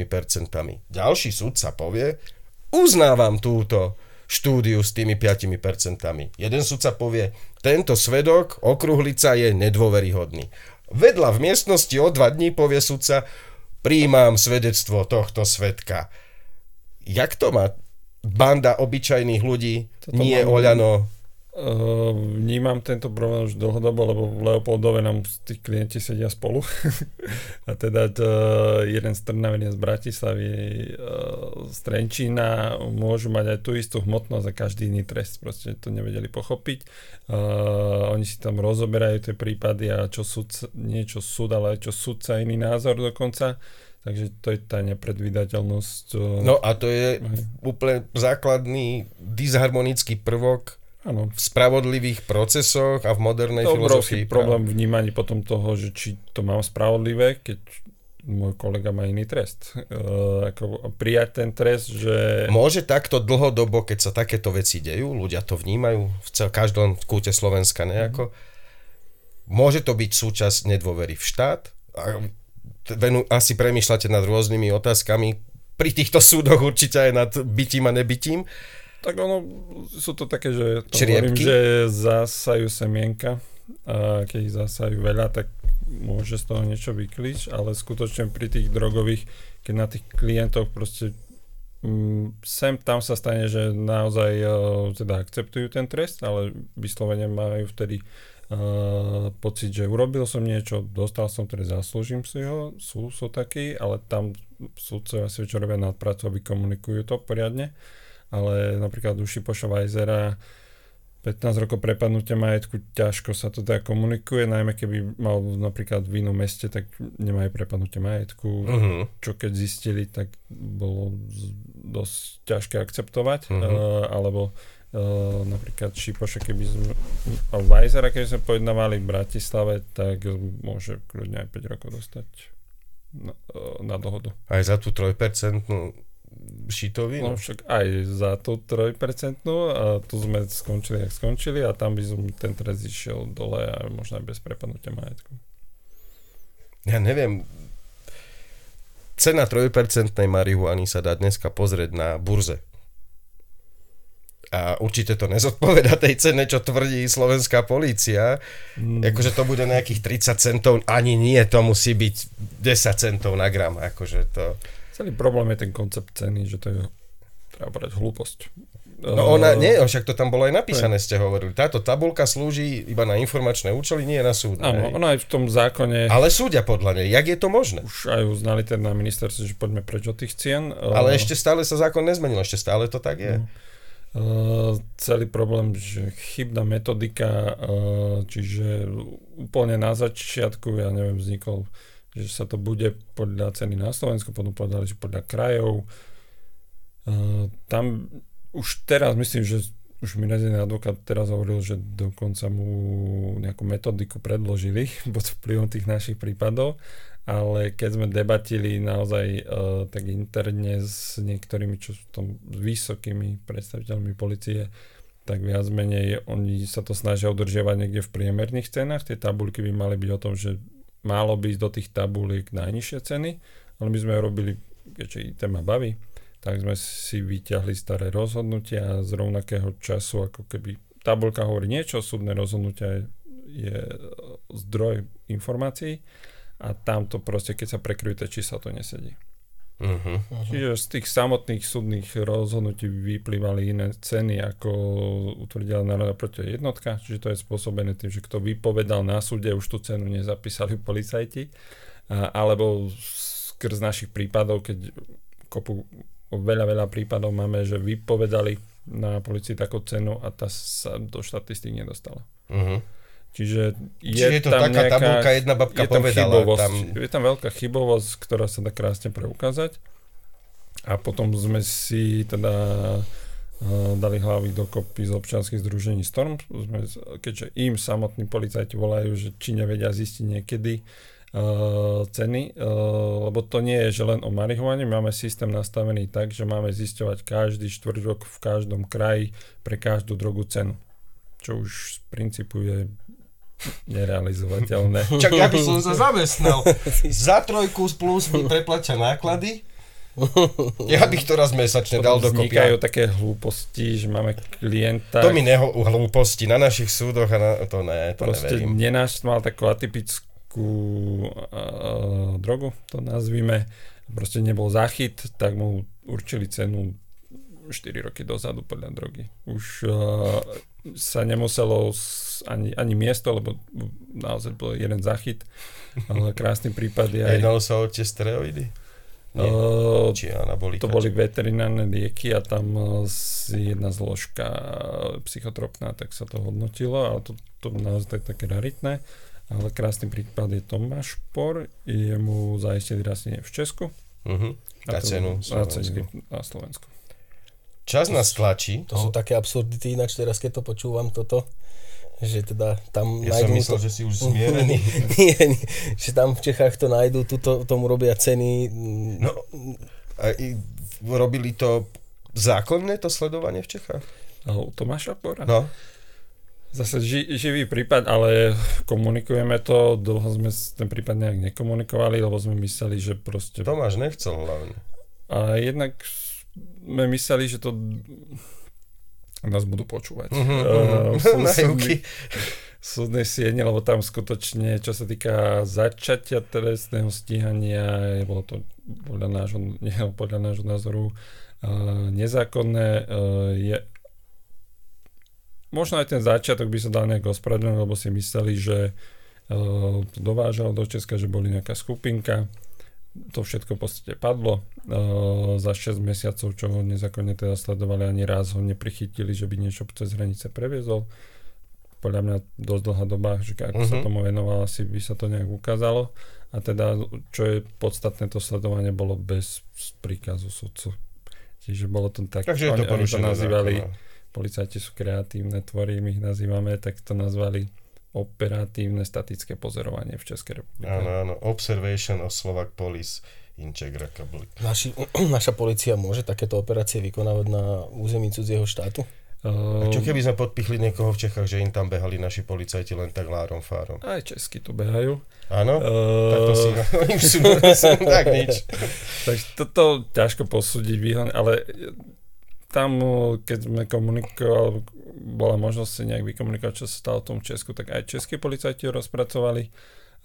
Ďalší sudca povie, uznávam túto štúdiu s tými 5%. Jeden sudca povie, tento svedok, okruhlica je nedôveryhodný. Vedľa v miestnosti o dva dní povie sudca, príjmam svedectvo tohto svedka. Jak to má banda obyčajných ľudí, Toto nie mám- Oľano, Uh, vnímam tento problém už dlhodobo, lebo v Leopoldove nám tí klienti sedia spolu. (laughs) a teda to, jeden z Trnavy, jeden z Bratislavy, uh, z Trenčína môžu mať aj tú istú hmotnosť a každý iný trest. Proste to nevedeli pochopiť. Uh, oni si tam rozoberajú tie prípady a čo súd, nie čo súd, ale aj čo súdca iný názor dokonca. Takže to je tá nepredvídateľnosť. Uh, No a to je úplne základný disharmonický prvok áno. v spravodlivých procesoch a v modernej To filozofii. problém vnímaní potom toho, že či to mám spravodlivé, keď môj kolega má iný trest. Uh, ako prijať ten trest, že... Môže takto dlhodobo, keď sa takéto veci dejú, ľudia to vnímajú v cel, každom kúte Slovenska nejako, môže to byť súčasť nedôvery v štát. A venu, asi premýšľate nad rôznymi otázkami, pri týchto súdoch určite aj nad bytím a nebytím. Tak ono, sú to také, že to Čriepky? hovorím, že zasajú semienka a keď ich zasajú veľa, tak môže z toho niečo vyklíč, ale skutočne pri tých drogových, keď na tých klientoch proste mm, sem tam sa stane, že naozaj uh, teda akceptujú ten trest, ale vyslovene majú vtedy uh, pocit, že urobil som niečo, dostal som trest, zaslúžim si ho, sú, sú takí, ale tam súdcovia si čo robia nadpracu, aby komunikujú to poriadne ale napríklad u Šipoša Vajzera 15 rokov prepadnutia majetku, ťažko sa to teda komunikuje, najmä keby mal napríklad v inom meste, tak nemajú prepadnutie majetku, Uh-huh. čo keď zistili, tak bolo dosť ťažké akceptovať, Mhm. uh, alebo uh, napríklad Šipoša, keby sme, a Vajzera, keby sme pojednávali v Bratislave, tak môže kľudne aj 5 rokov dostať na, uh, na dohodu. Aj za tú 3% šitovinu. No však aj za tú 3% a tu sme skončili, jak skončili a tam by som ten trest išiel dole a možno aj bez prepadnutia majetku. ja neviem, cena 3% marihuany sa dá dneska pozrieť na burze. A určite to nezodpoveda tej cene, čo tvrdí slovenská polícia. Mm. Akože to bude nejakých 30 centov, ani nie, to musí byť 10 centov na gram. Akože to... Celý problém je ten koncept ceny, že to je treba povedať hlúposť. No ona, nie, však to tam bolo aj napísané, ste hovorili. Táto tabulka slúži iba na informačné účely, nie na súd. Áno, ona aj v tom zákone... Ale súdia podľa nej, jak je to možné? Už aj uznali teda na ministerstve, že poďme preč od tých cien. Ale ešte stále sa zákon nezmenil, ešte stále to tak je. No. Uh, celý problém, že chybná metodika, uh, čiže úplne na začiatku, ja neviem, vznikol, že sa to bude podľa ceny na Slovensku, potom povedali, že podľa krajov. Uh, tam už teraz myslím, že už mi jeden advokát teraz hovoril, že dokonca mu nejakú metodiku predložili (laughs) pod vplyvom tých našich prípadov ale keď sme debatili naozaj uh, tak interne s niektorými, čo sú tam vysokými predstaviteľmi policie, tak viac menej oni sa to snažia udržiavať niekde v priemerných cenách. Tie tabulky by mali byť o tom, že málo byť do tých tabuliek najnižšie ceny, ale my sme robili, keďže IT ma baví, tak sme si vyťahli staré rozhodnutia z rovnakého času, ako keby tabulka hovorí niečo, súdne rozhodnutia je, je zdroj informácií a tam to proste, keď sa prekryjú tie čísla, to nesedí. Uh-huh. Čiže z tých samotných súdnych rozhodnutí vyplývali iné ceny, ako utvrdila národa proti jednotka, čiže to je spôsobené tým, že kto vypovedal na súde, už tú cenu nezapísali (laughs) policajti, a, alebo skrz našich prípadov, keď kopu, veľa, veľa prípadov máme, že vypovedali na policii takú cenu a tá sa do štatistík nedostala. Uh-huh. Čiže je, Čiže je to tam taká nejaká, tabulka, jedna babka je tam povedala. Chybovosť, tam... Je tam veľká chybovosť, ktorá sa dá krásne preukázať. A potom sme si teda uh, dali hlavy dokopy z občianských združení Storm, sme, keďže im samotní policajti volajú, že či nevedia zistiť niekedy uh, ceny, uh, lebo to nie je, že len o marihuane, máme systém nastavený tak, že máme zisťovať každý štvrť rok v každom kraji pre každú drogu cenu. Čo už z princípu je nerealizovateľné. (laughs) Čak ja by som sa zamestnal. (laughs) Za trojku plus mi preplatia náklady. Ja bych to raz mesačne dal do kopia. Vznikajú také hlúposti, že máme klienta... To mi neho hlúposti na našich súdoch a na, to ne, to Proste neverím. nenáš mal takú atypickú uh, drogu, to nazvime. Proste nebol záchyt, tak mu určili cenu 4 roky dozadu podľa drogy. Už uh, sa nemuselo ani, ani miesto, lebo naozaj bol jeden zachyt, ale krásny prípad je aj... Jednalo sa o tie steroidy? Nie. Uh, Či anabolika? To boli veterinárne lieky a tam si jedna zložka psychotropná, tak sa to hodnotilo, ale to, to naozaj také raritné. Ale krásny prípad je Tomáš Por, jemu zaistili rastenie v Česku. Uh-huh. A, a cenu Slovensku. Na Slovensku. Čas nás tlačí. To sú také absurdity, ináč teraz keď to počúvam toto, že teda tam ja nájdú... som myslel, to... že si už (laughs) zmierený. nie, nie, že tam v Čechách to nájdú, tuto, tomu robia ceny. No, a i, robili to zákonné, to sledovanie v Čechách? No, Tomáša Pora? No. Zase ži, živý prípad, ale komunikujeme to, dlho sme ten prípad nejak nekomunikovali, lebo sme mysleli, že proste... Tomáš nechcel hlavne. A jednak sme mysleli, že to nás budú počúvať. Uh-huh, uh, (laughs) na súdnej, súdnej siene, lebo tam skutočne, čo sa týka začatia trestného stíhania, bolo to podľa nášho, nie, (laughs) podľa nášho názoru uh, nezákonné. Uh, je, možno aj ten začiatok by sa dal nejak ospravedlniť, lebo si mysleli, že uh, to dovážal do Česka, že boli nejaká skupinka to všetko v podstate padlo. Uh, za 6 mesiacov, čo ho nezákonne teda sledovali, ani raz ho neprichytili, že by niečo cez hranice previezol. Podľa mňa dosť dlhá doba, že ako uh-huh. sa mhm. tomu venoval, asi by sa to nejak ukázalo. A teda, čo je podstatné, to sledovanie bolo bez príkazu sudcu. Čiže bolo to tak, Takže oni, to, oni to nazývali, policajti sú kreatívne tvory, my ich nazývame, tak to nazvali operatívne statické pozorovanie v Českej republike. Áno, áno, Observation of Slovak Police in Czech Republic. Naši, (clears throat) naša policia môže takéto operácie vykonávať na území cudzieho štátu? A Uh, čo keby sme podpichli niekoho v Čechách, že im tam behali naši policajti len tak lárom fárom? Aj česky tu behajú. Áno? Uh, Tak to si, (laughs) im sú, tak nič. (laughs) Takže toto ťažko posúdiť ale tam, keď sme komunikovali, bola možnosť si nejak vykomunikovať, čo sa stalo v tom Česku, tak aj českí policajti rozpracovali,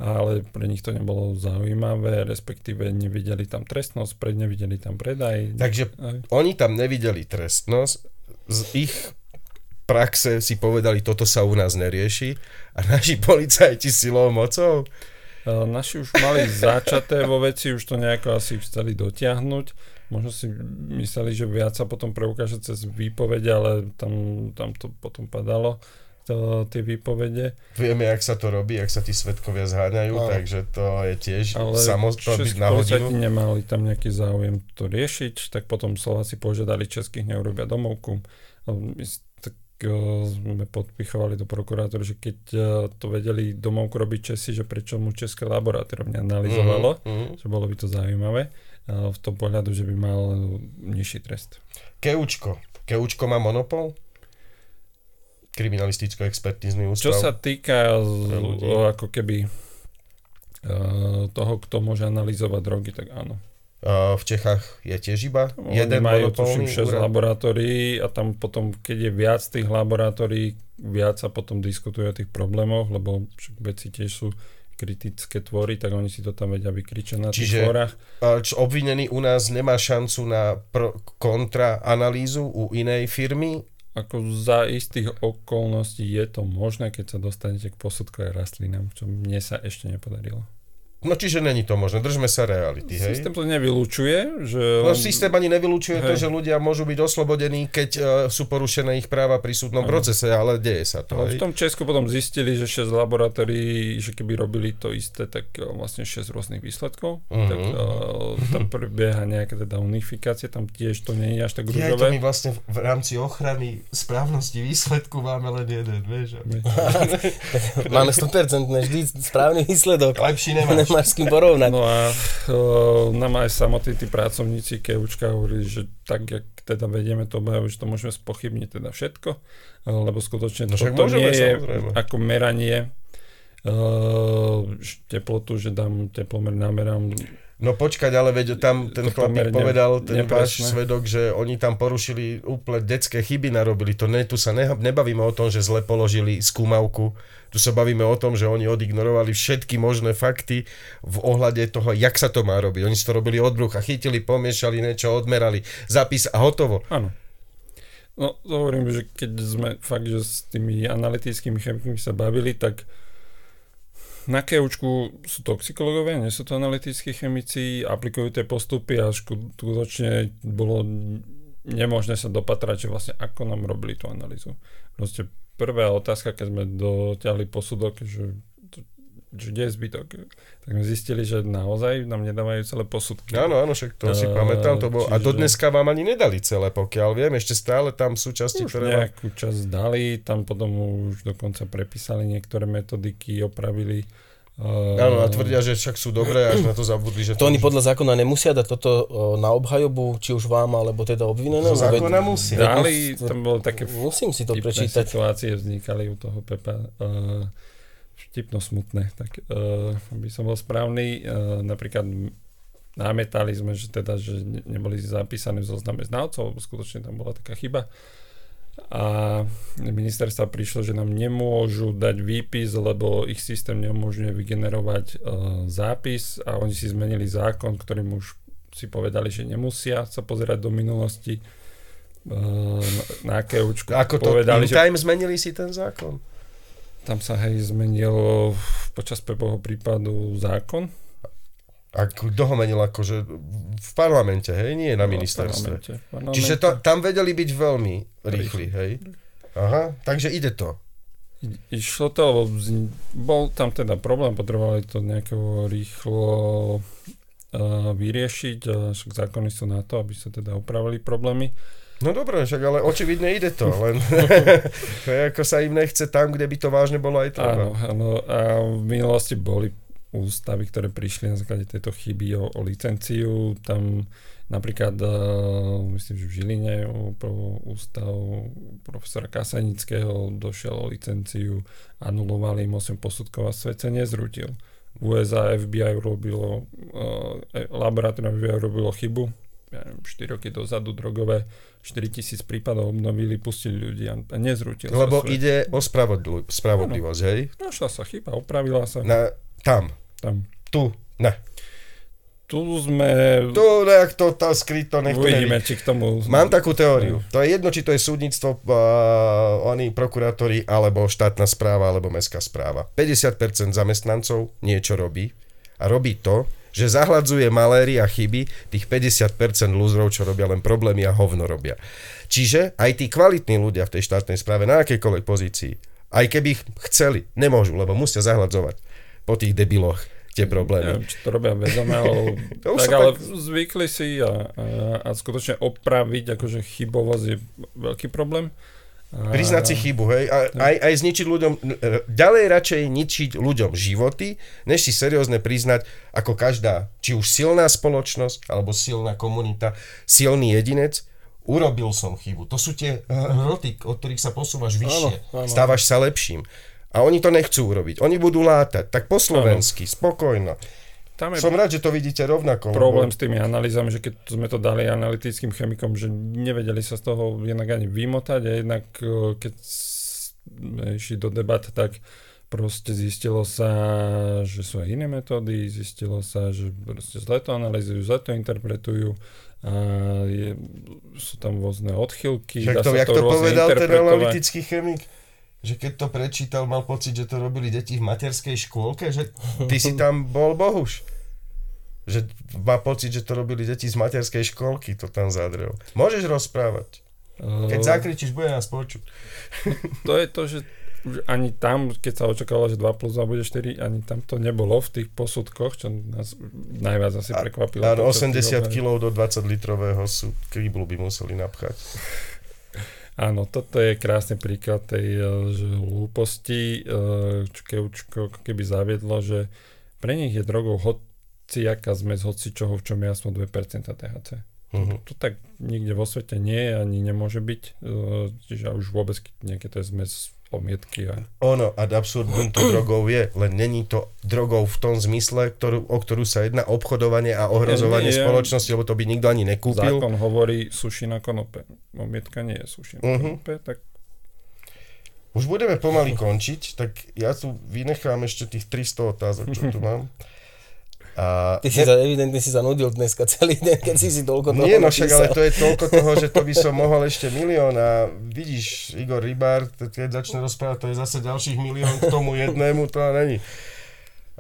ale pre nich to nebolo zaujímavé, respektíve nevideli tam trestnosť, pred nevideli tam predaj. Takže Aj. oni tam nevideli trestnosť, z ich praxe si povedali, toto sa u nás nerieši a naši (laughs) policajti silou mocou Uh, Naši už mali začaté vo veci, už to nejako asi chceli dotiahnuť. Možno si mysleli, že viac sa potom preukáže cez výpovede, ale tam, tam to potom padalo, to, tie výpovede. vieme, jak sa to robí, jak sa tí svetkovia zháňajú, Áno. takže to je tiež samozrejme byť na hodinu. nemali tam nejaký záujem to riešiť, tak potom Slováci požiadali českých, neurobia domovku. Tak eh, sme podpichovali do prokurátora, že keď eh, to vedeli domovku robiť Česi, že prečo mu České laboratórium neanalizovalo, Mhm, mhm. že bolo by to zaujímavé v tom pohľadu, že by mal nižší trest. Keučko. Keučko má monopol? Kriminalisticko-expertizný ústav. Čo sa týka ako keby toho, kto môže analyzovať drogy, tak áno. V Čechách je tiež iba Oni jeden majú tuším 6 úrad? laboratórií a tam potom, keď je viac tých laboratórií, viac sa potom diskutuje o tých problémoch, lebo veci tiež sú kritické tvory, tak oni si to tam vedia vykričať na tých Čiže- tvorách. A čo obvinený u nás nemá šancu na pro, kontra analýzu u inej firmy? Ako za istých okolností je to možné, keď sa dostanete k posudkovej rastlinám, čo mne sa ešte nepodarilo. No čiže není to možné, držme sa reality, hej? Systém to nevylučuje, že... No systém ani nevylučuje to, Hej. že ľudia môžu byť oslobodení, keď uh, sú porušené ich práva pri súdnom Áno. procese, ale deje sa to. Ale hej? v tom Česku potom zistili, že 6 laboratórií, že keby robili to isté, tak eh, vlastne 6 rôznych výsledkov. Mhm. Tak uh, tam prebieha nejaká teda unifikácia, tam tiež to nie je až tak Ja, to my rúžové. vlastne v- v rámci ochrany správnosti výsledku máme len jeden, vieš? (laughs) Máme 100% vždy správny výsledok. Lepší nemáš. Nemáš s kým porovnať. No a uh, nám aj samotní tí pracovníci Keučka hovorili, že tak, jak teda vedieme to že to môžeme spochybniť teda všetko, lebo skutočne No toto môžeme, nie je samozrejme. ako meranie uh, teplotu, že dám teplomer namerám No počkať, ale veď tam ten To chlapík povedal, ten váš svedok, že oni tam porušili úplne detské chyby narobili. To ne, tu sa ne, nebavíme o tom, že zle položili skúmavku. Tu sa bavíme o tom, že oni odignorovali všetky možné fakty v ohľade toho, jak sa to má robiť. Oni si to robili od brucha, chytili, pomiešali niečo, odmerali, zapis a hotovo. Áno. No, hovorím, že keď sme fakt, že s tými analytickými chemikmi sa bavili, tak na keučku sú toxikológovia, nie sú to analytickí chemici, aplikujú tie postupy a skutočne bolo nemožné sa dopatrať, že vlastne ako nám robili tú analýzu. Proste prvá otázka, keď sme dotiahli posudok, že, že kde je zbytok, tak sme zistili, že naozaj nám nedávajú celé posudky. Áno, áno, však to si Eh, pamätám. To bolo, A čiže- do dneska vám ani nedali celé, pokiaľ viem. Ešte stále tam sú časti, Už ktoré... vám- nejakú časť dali, tam potom už dokonca prepísali niektoré metodiky, opravili. Uh, Áno, a tvrdia, že však sú dobré, až na to zabudli, že To oni už- podľa zákona nemusia dať toto o, na obhajobu, či už vám, alebo teda obvinenému. Zo zákona Veď- musia. Dali, tam bolo také Musím si to prečítať. situácie vznikali u toho Pepa. Uh, vtipno smutné, tak uh, aby som bol správny, uh, napríklad námetali sme, že teda, že ne- neboli zapísané v zozname znalcov, skutočne tam bola taká chyba. A ministerstva prišlo, že nám nemôžu dať výpis, lebo ich systém neumožňuje vygenerovať uh, zápis a oni si zmenili zákon, ktorým už si povedali, že nemusia sa pozerať do minulosti uh, na, na keučku. Ako to povedali, že zmenili si ten zákon? Tam sa hej zmenil počas prvého prípadu zákon. A kto ho menil akože v parlamente, hej? Nie na v ministerstve. parlamente, v parlamente. Čiže to, tam vedeli byť veľmi rýchli, hej? Aha, takže ide to. Išlo to, bol tam teda problém, potrebovali to nejako rýchlo vyriešiť, však zákony sú na to, aby sa teda upravili problémy. No dobre, však ale očividne ide to, len (laughs) ako sa im nechce tam, kde by to vážne bolo aj treba. Áno, áno, a v minulosti boli ústavy, ktoré prišli na základe tejto chyby o, o licenciu. Tam napríklad, uh, myslím, že v Žiline pro ústav profesora Kasanického došiel o licenciu, anulovali im 8 posudkov a svet sa nezrútil. V USA FBI urobilo, uh, laboratórium FBI urobilo chybu, ja neviem, 4 roky dozadu drogové, 4000 prípadov obnovili, pustili ľudí a, nezrútil Lebo sa ide o spravodliv- spravodlivosť, hej? Našla sa chyba, opravila sa. Na, tam, Tam. tu, ne. Tu sme... Tu nejak to tam skryto, Uvidíme, či k tomu... Mám takú teóriu. To je jedno, či to je súdnictvo, uh, oni prokurátori, alebo štátna správa, alebo mestská správa. 50% zamestnancov niečo robí a robí to, že zahladzuje maléry a chyby tých 50% lúzrov, čo robia len problémy a hovno robia. Čiže aj tí kvalitní ľudia v tej štátnej správe na akejkoľvek pozícii, aj keby ich chceli, nemôžu, lebo musia zahladzovať po tých debiloch tie problémy. Neviem, či to robia vedome, ale, (laughs) tak, ale tak- zvykli si a, a, a skutočne opraviť akože chybovosť je veľký problém. Priznať si chybu, hej, a aj, aj zničiť ľuďom, ďalej radšej ničiť ľuďom životy, než si seriózne priznať, ako každá, či už silná spoločnosť, alebo silná komunita, silný jedinec, urobil som chybu. To sú tie hroty, od ktorých sa posúvaš vyššie, Áno, áno. stávaš sa lepším. A oni to nechcú urobiť. Oni budú látať. Tak po slovensky, spokojno. Tam je Som rád, že to vidíte rovnako. lebo- problém s tými analýzami, že keď sme to dali analytickým chemikom, že nevedeli sa z toho jednak ani vymotať a jednak e, keď sme išli do debat, tak proste zistilo sa, že sú aj iné metódy, zistilo sa, že proste zle to analýzujú, zle to interpretujú a je, sú tam rôzne odchylky. Jak dá to, jak to rôzne povedal ten analytický chemik? Že keď to prečítal, mal pocit, že to robili deti v materskej škôlke, že ty si tam bol bohuž. Že má pocit, že to robili deti z materskej školky, to tam zadrel. Môžeš rozprávať. Keď E, zakričíš, bude nás počuť. (laughs) To je to, že ani tam, keď sa očakávalo, že 2 plus 2 bude 4, ani tam to nebolo v tých posudkoch, čo nás najviac asi prekvapilo. Áno, počas 80 tých kg do 20 litrového sú kríblu by museli napchať. (laughs) Áno, toto je krásny príklad tej eh, že hlúposti, eh, čo Keučko keby zaviedlo, že pre nich je drogou hociaká zmes hoci čoho, v čom je aspoň 2% THC. Mhm. To tak nikde vo svete nie je, ani nemôže byť, eh, čiže už vôbec nejaké to je zmes pomietky a Ono ad absurdum to drogou je, len není to drogou v tom zmysle, ktorú, o ktorú sa jedná obchodovanie a ohrozovanie Nie, nie. spoločnosti, lebo to by nikto ani nekúpil. Zákon hovorí suši na konope. Momietka nie je suši na Mhm. konope, tak Už budeme pomaly končiť, tak ja tu vynechám ešte tých 300 otázok, čo tu mám. (laughs) A Ty si sa, evidentne si sa nudil dneska celý deň, keď si si toľko toho Nie, no však ale to je toľko toho, že to by som mohol ešte milión a vidíš, Igor Rybár, keď začne rozprávať, to je zase ďalších milión k tomu jednému, to není.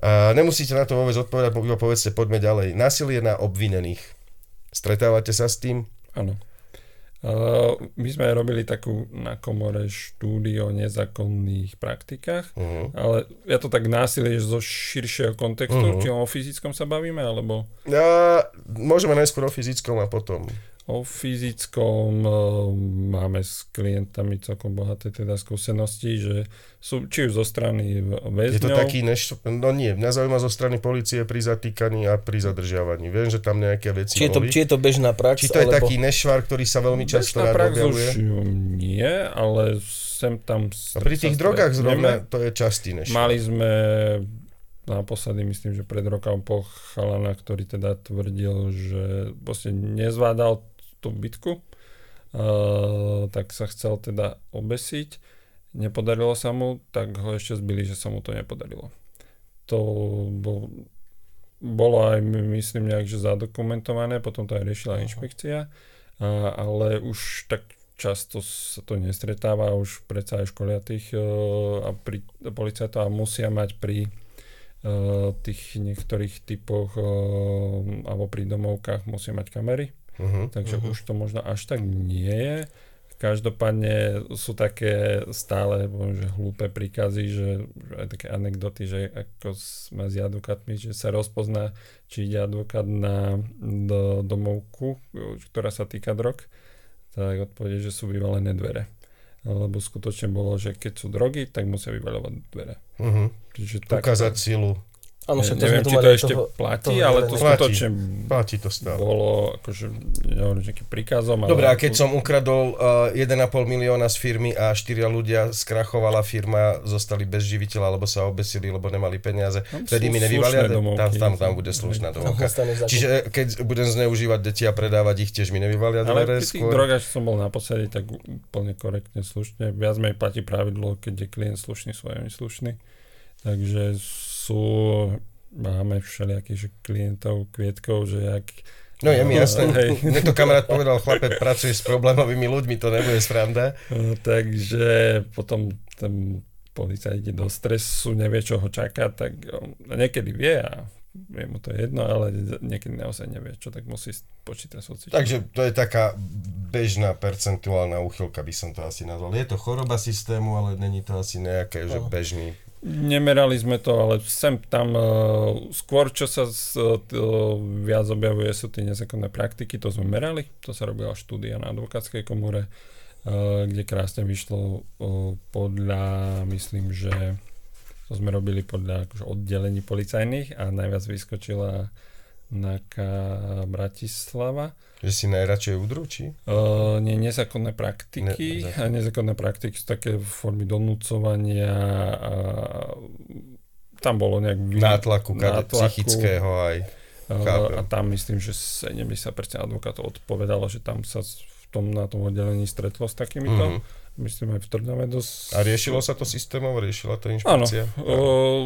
A nemusíte na to vôbec odpovedať, iba povedzte, poďme ďalej. Násilie na obvinených. Stretávate sa s tým? áno. Uh, my sme robili takú na komore štúdio o nezákonných praktikách, Uh-huh. ale ja to tak násilie zo širšieho kontextu, Mhm. či o fyzickom sa bavíme, alebo A môžeme najskôr o fyzickom a potom. O fyzickom uh, máme s klientami celkom bohaté teda skúsenosti, že sú či už zo strany Je to väzňov, taký, než, no nie, mňa zaujíma zo strany policie pri zatýkaní a pri zadržiavaní. Viem, že tam nejaké veci Či je, to, boli. či je to bežná prax, Či to je alebo... taký nešvar, ktorý sa veľmi často Bežná rád prax objavuje? už nie, ale sem tam... A pri tých drogách zrovna to je častý nešvar. Mali sme naposledy, myslím, že pred rokom po chalana, ktorý teda tvrdil, že proste nezvládal tú bitku, uh, tak sa chcel teda obesiť. Nepodarilo sa mu, tak ho ešte zbili, že sa mu to nepodarilo. To bol, bolo aj, myslím, nejak, že zadokumentované, potom to aj riešila inšpekcia, a, ale už tak často sa to nestretáva, už predsa aj školia tých uh, a pri, policajtov a musia mať pri tých niektorých typoch alebo pri domovkách musia mať kamery, Uh-huh. takže uh-huh. už to možno až tak nie je. Každopádne sú také stále že hlúpe príkazy, že, že aj také anekdoty, že ako sme s advokátmi, že sa rozpozná, či ide advokát na do, domovku, ktorá sa týka drog, tak odpovede, že sú vyvalené dvere. Lebo skutočne bolo, že keď sú drogy, tak musia vyvaľovať dvere. Uh-huh. Čiže tak, Ukázať silu. Áno, však to Neviem, sme tu či to ešte toho- platí, toho ale to skutočne Platí to stále. bolo akože, nehovorím, nejakým príkazom, ale... Dobre, a keď som ukradol uh, 1,5 milióna z firmy a štyria ľudia skrachovala firma, zostali bez živiteľa, alebo sa obesili, lebo nemali peniaze, Tam vtedy mi nevyvalia, tam, tam, tam bude slušná domovka. Čiže keď budem zneužívať deti a predávať ich, tiež mi nevyvalia Ale pri tých drogách, som bol naposledy, tak úplne korektne, slušne. Viac menej platí pravidlo, keď je klient slušný, svojimi slušný. Takže sú, máme všelijakých klientov, kvietkov, že jak... No je mi No, jasné. hej. (laughs) Mne to kamarát povedal, chlape, pracuje s problémovými ľuďmi, to nebude sranda. No, takže potom ten policajt ide do stresu, nevie, čo ho čaká, tak niekedy vie a je mu to jedno, ale niekedy naozaj nevie, čo tak musí počítať sociálne. Takže to je taká bežná percentuálna úchylka, by som to asi nazval. Je to choroba systému, ale není to asi nejaké, že Áno. bežný. Nemerali sme to, ale sem tam uh, skôr, čo sa z, uh, viac objavuje, sú tie nezákonné praktiky, to sme merali, to sa robila štúdia na advokátskej komore, uh, kde krásne vyšlo uh, podľa, myslím, že to sme robili podľa akože, oddelení policajných a najviac vyskočila NAKA Bratislava. Že si najradšej udru, či? Uh, nie, nezákonné praktiky. Ne- Ne, nezákonné praktiky sú také formy donúcovania a tam bolo nejak... vy- Nátlaku, nátlaku, psychického aj. chápem. a tam myslím, že 70% advokátov odpovedalo, že tam sa v tom, na tom oddelení stretlo s takýmito. Mhm. Myslím aj v Trnave dosť... A riešilo sa to systémovo, riešila to Áno, inšpekcia? o,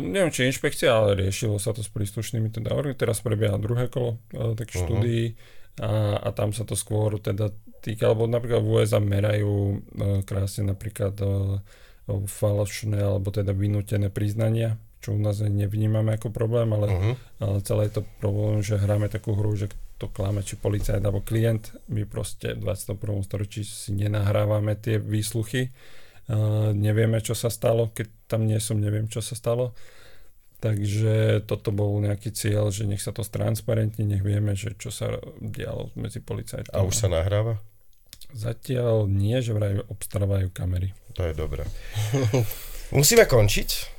neviem či inšpekcia, ale riešilo sa to s príslušnými teda orgánmi. Teraz prebieha druhé kolo takých Mhm. štúdií a, a tam sa to skôr teda týka, alebo napríklad v USA merajú o, krásne napríklad o, falošné alebo teda vynútené priznania, čo u nás nevnímame ako problém, ale Uh-huh. ale celé je to problém, že hráme takú hru, že to klame, či policajt alebo klient. My proste v 21. storočí si nenahrávame tie výsluchy. Uh, nevieme, čo sa stalo. Keď tam nie som, neviem, čo sa stalo. Takže toto bol nejaký cieľ, že nech sa to stransparentní, nech vieme, že čo sa dialo medzi policajtmi. A už sa nahráva? Zatiaľ nie, že vraj obstarávajú kamery. To je dobré. (laughs) Musíme končiť.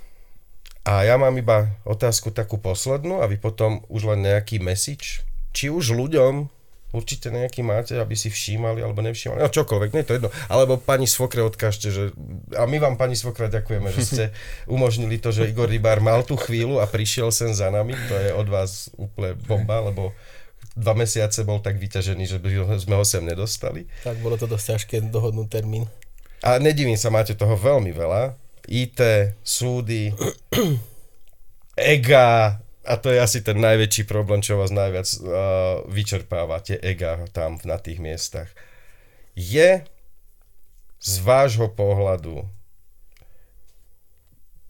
A ja mám iba otázku takú poslednú a vy potom už len nejaký message. Či už ľuďom určite nejaký máte, aby si všímali alebo nevšímali. No čokoľvek, nie je to jedno. Alebo pani Svokre odkážte, že... A my vám pani Svokra ďakujeme, že ste (laughs) umožnili to, že Igor Rybár mal tú chvíľu a prišiel sem za nami. To je od vás úplne bomba, lebo dva mesiace bol tak vyťažený, že by sme ho sem nedostali. Tak bolo to dosť ťažké dohodnúť termín. A nedivím sa, máte toho veľmi veľa. IT, súdy, (clears throat) ega, a to je asi ten najväčší problém, čo vás najviac uh, vyčerpáva, tie ega tam na tých miestach. Je z vášho pohľadu,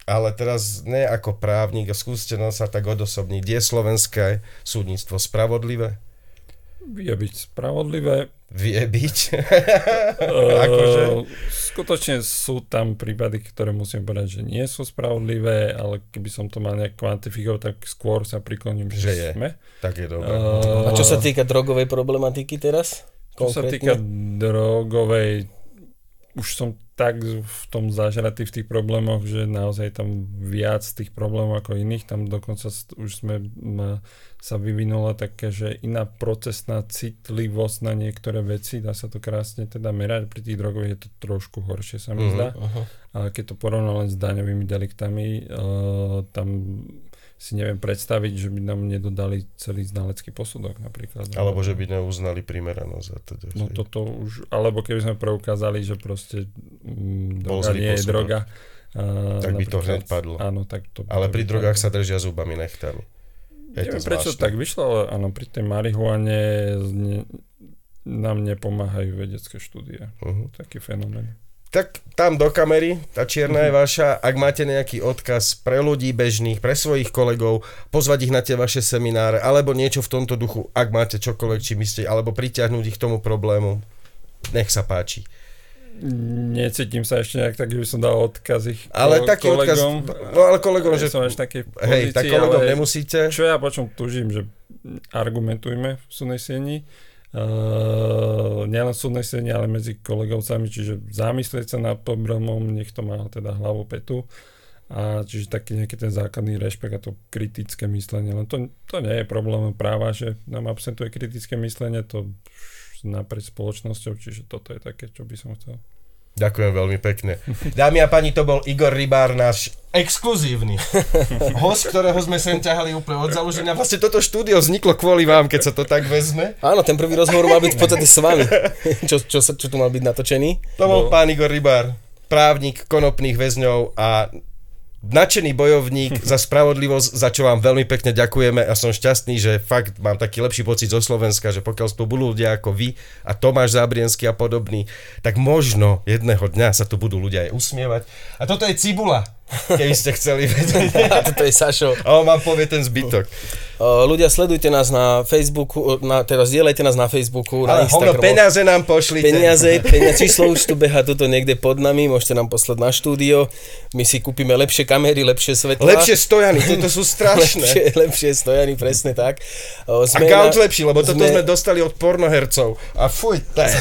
ale teraz ne ako právnik, skúste nám sa tak odosobniť, je slovenské súdnictvo spravodlivé? Vie byť spravodlivé. Vie byť? (laughs) Akože... Akože? Skutočne sú tam prípady, ktoré musím povedať, že nie sú spravodlivé, ale keby som to mal nejak kvantifikovať, tak skôr sa prikloním, že, Že je. sme. tak je dobré. Uh, A čo sa týka drogovej problematiky teraz? čo sa týka drogovej, už som tak v tom zažratý v tých problémoch, že naozaj tam viac tých problémov ako iných. Tam dokonca už sme sa vyvinula také, že iná procesná citlivosť na niektoré veci, dá sa to krásne teda merať. Pri tých drogových je to trošku horšie sa mi Mhm. zdá. Aha. Ale keď to porovná len s daňovými deliktami, uh, tam si neviem predstaviť, že by nám nedodali celý znalecký posudok napríklad. Alebo že by neuznali primeranosť za to. No toto už, alebo keby sme preukázali, že proste mm, droga nie je droga. A Tak by to hneď padlo. Áno, tak to Ale pri drogách sa držia zubami nechtami. Je to Neviem, prečo tak vyšlo, ale áno, pri tej marihuane ne, nám nepomáhajú vedecké štúdie. Uh-huh. Taký fenomén. Tak tam do kamery, tá čierna je vaša. Ak máte nejaký odkaz pre ľudí bežných, pre svojich kolegov, pozvať ich na tie vaše semináre, alebo niečo v tomto duchu, ak máte čokoľvek, či myslíte, alebo pritiahnuť ich k tomu problému, nech sa páči. Necítim sa ešte nejak tak, že by som dal odkaz ich Ale ko- taký odkaz, kolegom. no ale kolegom, že... som až taký v Hej, tak pozícii, kolegom ale nemusíte. Čo ja počom tužím, že argumentujme v sieni, uh, nielen súdnej sieni, ale medzi kolegovcami, čiže zamyslieť sa nad problémom, nech to má teda hlavu petu A čiže taký nejaký ten základný rešpekt a to kritické myslenie. Len to, to nie je problém práva, že nám absentuje kritické myslenie, to naprieč spoločnosťou, čiže toto je také, čo by som chcel. Ďakujem veľmi pekne. Dámy a pani, to bol Igor Rybár, náš exkluzívny host, ktorého sme sem ťahali úplne od založenia. Vlastne toto štúdio vzniklo kvôli vám, keď sa to tak vezme. Áno, ten prvý rozhovor mal byť v podstate s vami. Čo, čo, čo tu mal byť natočený? To bol No. pán Igor Rybár, právnik konopných väzňov a nadšený bojovník za spravodlivosť, za čo vám veľmi pekne ďakujeme a som šťastný, že fakt mám taký lepší pocit zo Slovenska, že pokiaľ tu budú ľudia ako vy a Tomáš Zábriensky a podobný, tak možno jedného dňa sa tu budú ľudia aj usmievať. A toto je Cibula, keby ste chceli vedieť. (laughs) A toto je Sašo. A on vám povie ten zbytok. Ľudia, sledujte nás na Facebooku, na, teda zdieľajte nás na Facebooku, na Ale hovno, Instagramu. peniaze nám pošlite. Peniaze, peniaze, číslo už tu beha tuto niekde pod nami, môžete nám poslať na štúdio, my si kúpime lepšie kamery, lepšie svetla. Lepšie stojany, tieto sú strašné. lepšie, lepšie stojany, presne tak. O, A sme gauč na- lepší, lebo toto sme dostali od pornohercov. A fuj, je...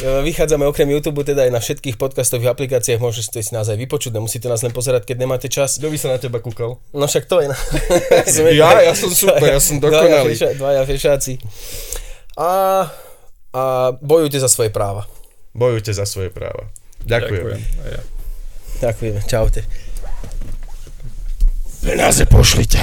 E, (laughs) Vychádzame okrem YouTube teda aj na všetkých podcastových aplikáciách, môžete si nás aj vypočuť, nemusíte nás len pozerať, keď nemáte čas. Kto by sa na teba kúkal? No však to je na... (laughs) Ja, ja som super, ja som Dvaja, dokonalý. feša, dvaja fešáci. A, a bojujte za svoje práva. Bojujte za svoje práva. Ďakujem. Ďakujem. Ja. Ďakujeme, čaute. Peniaze pošlite.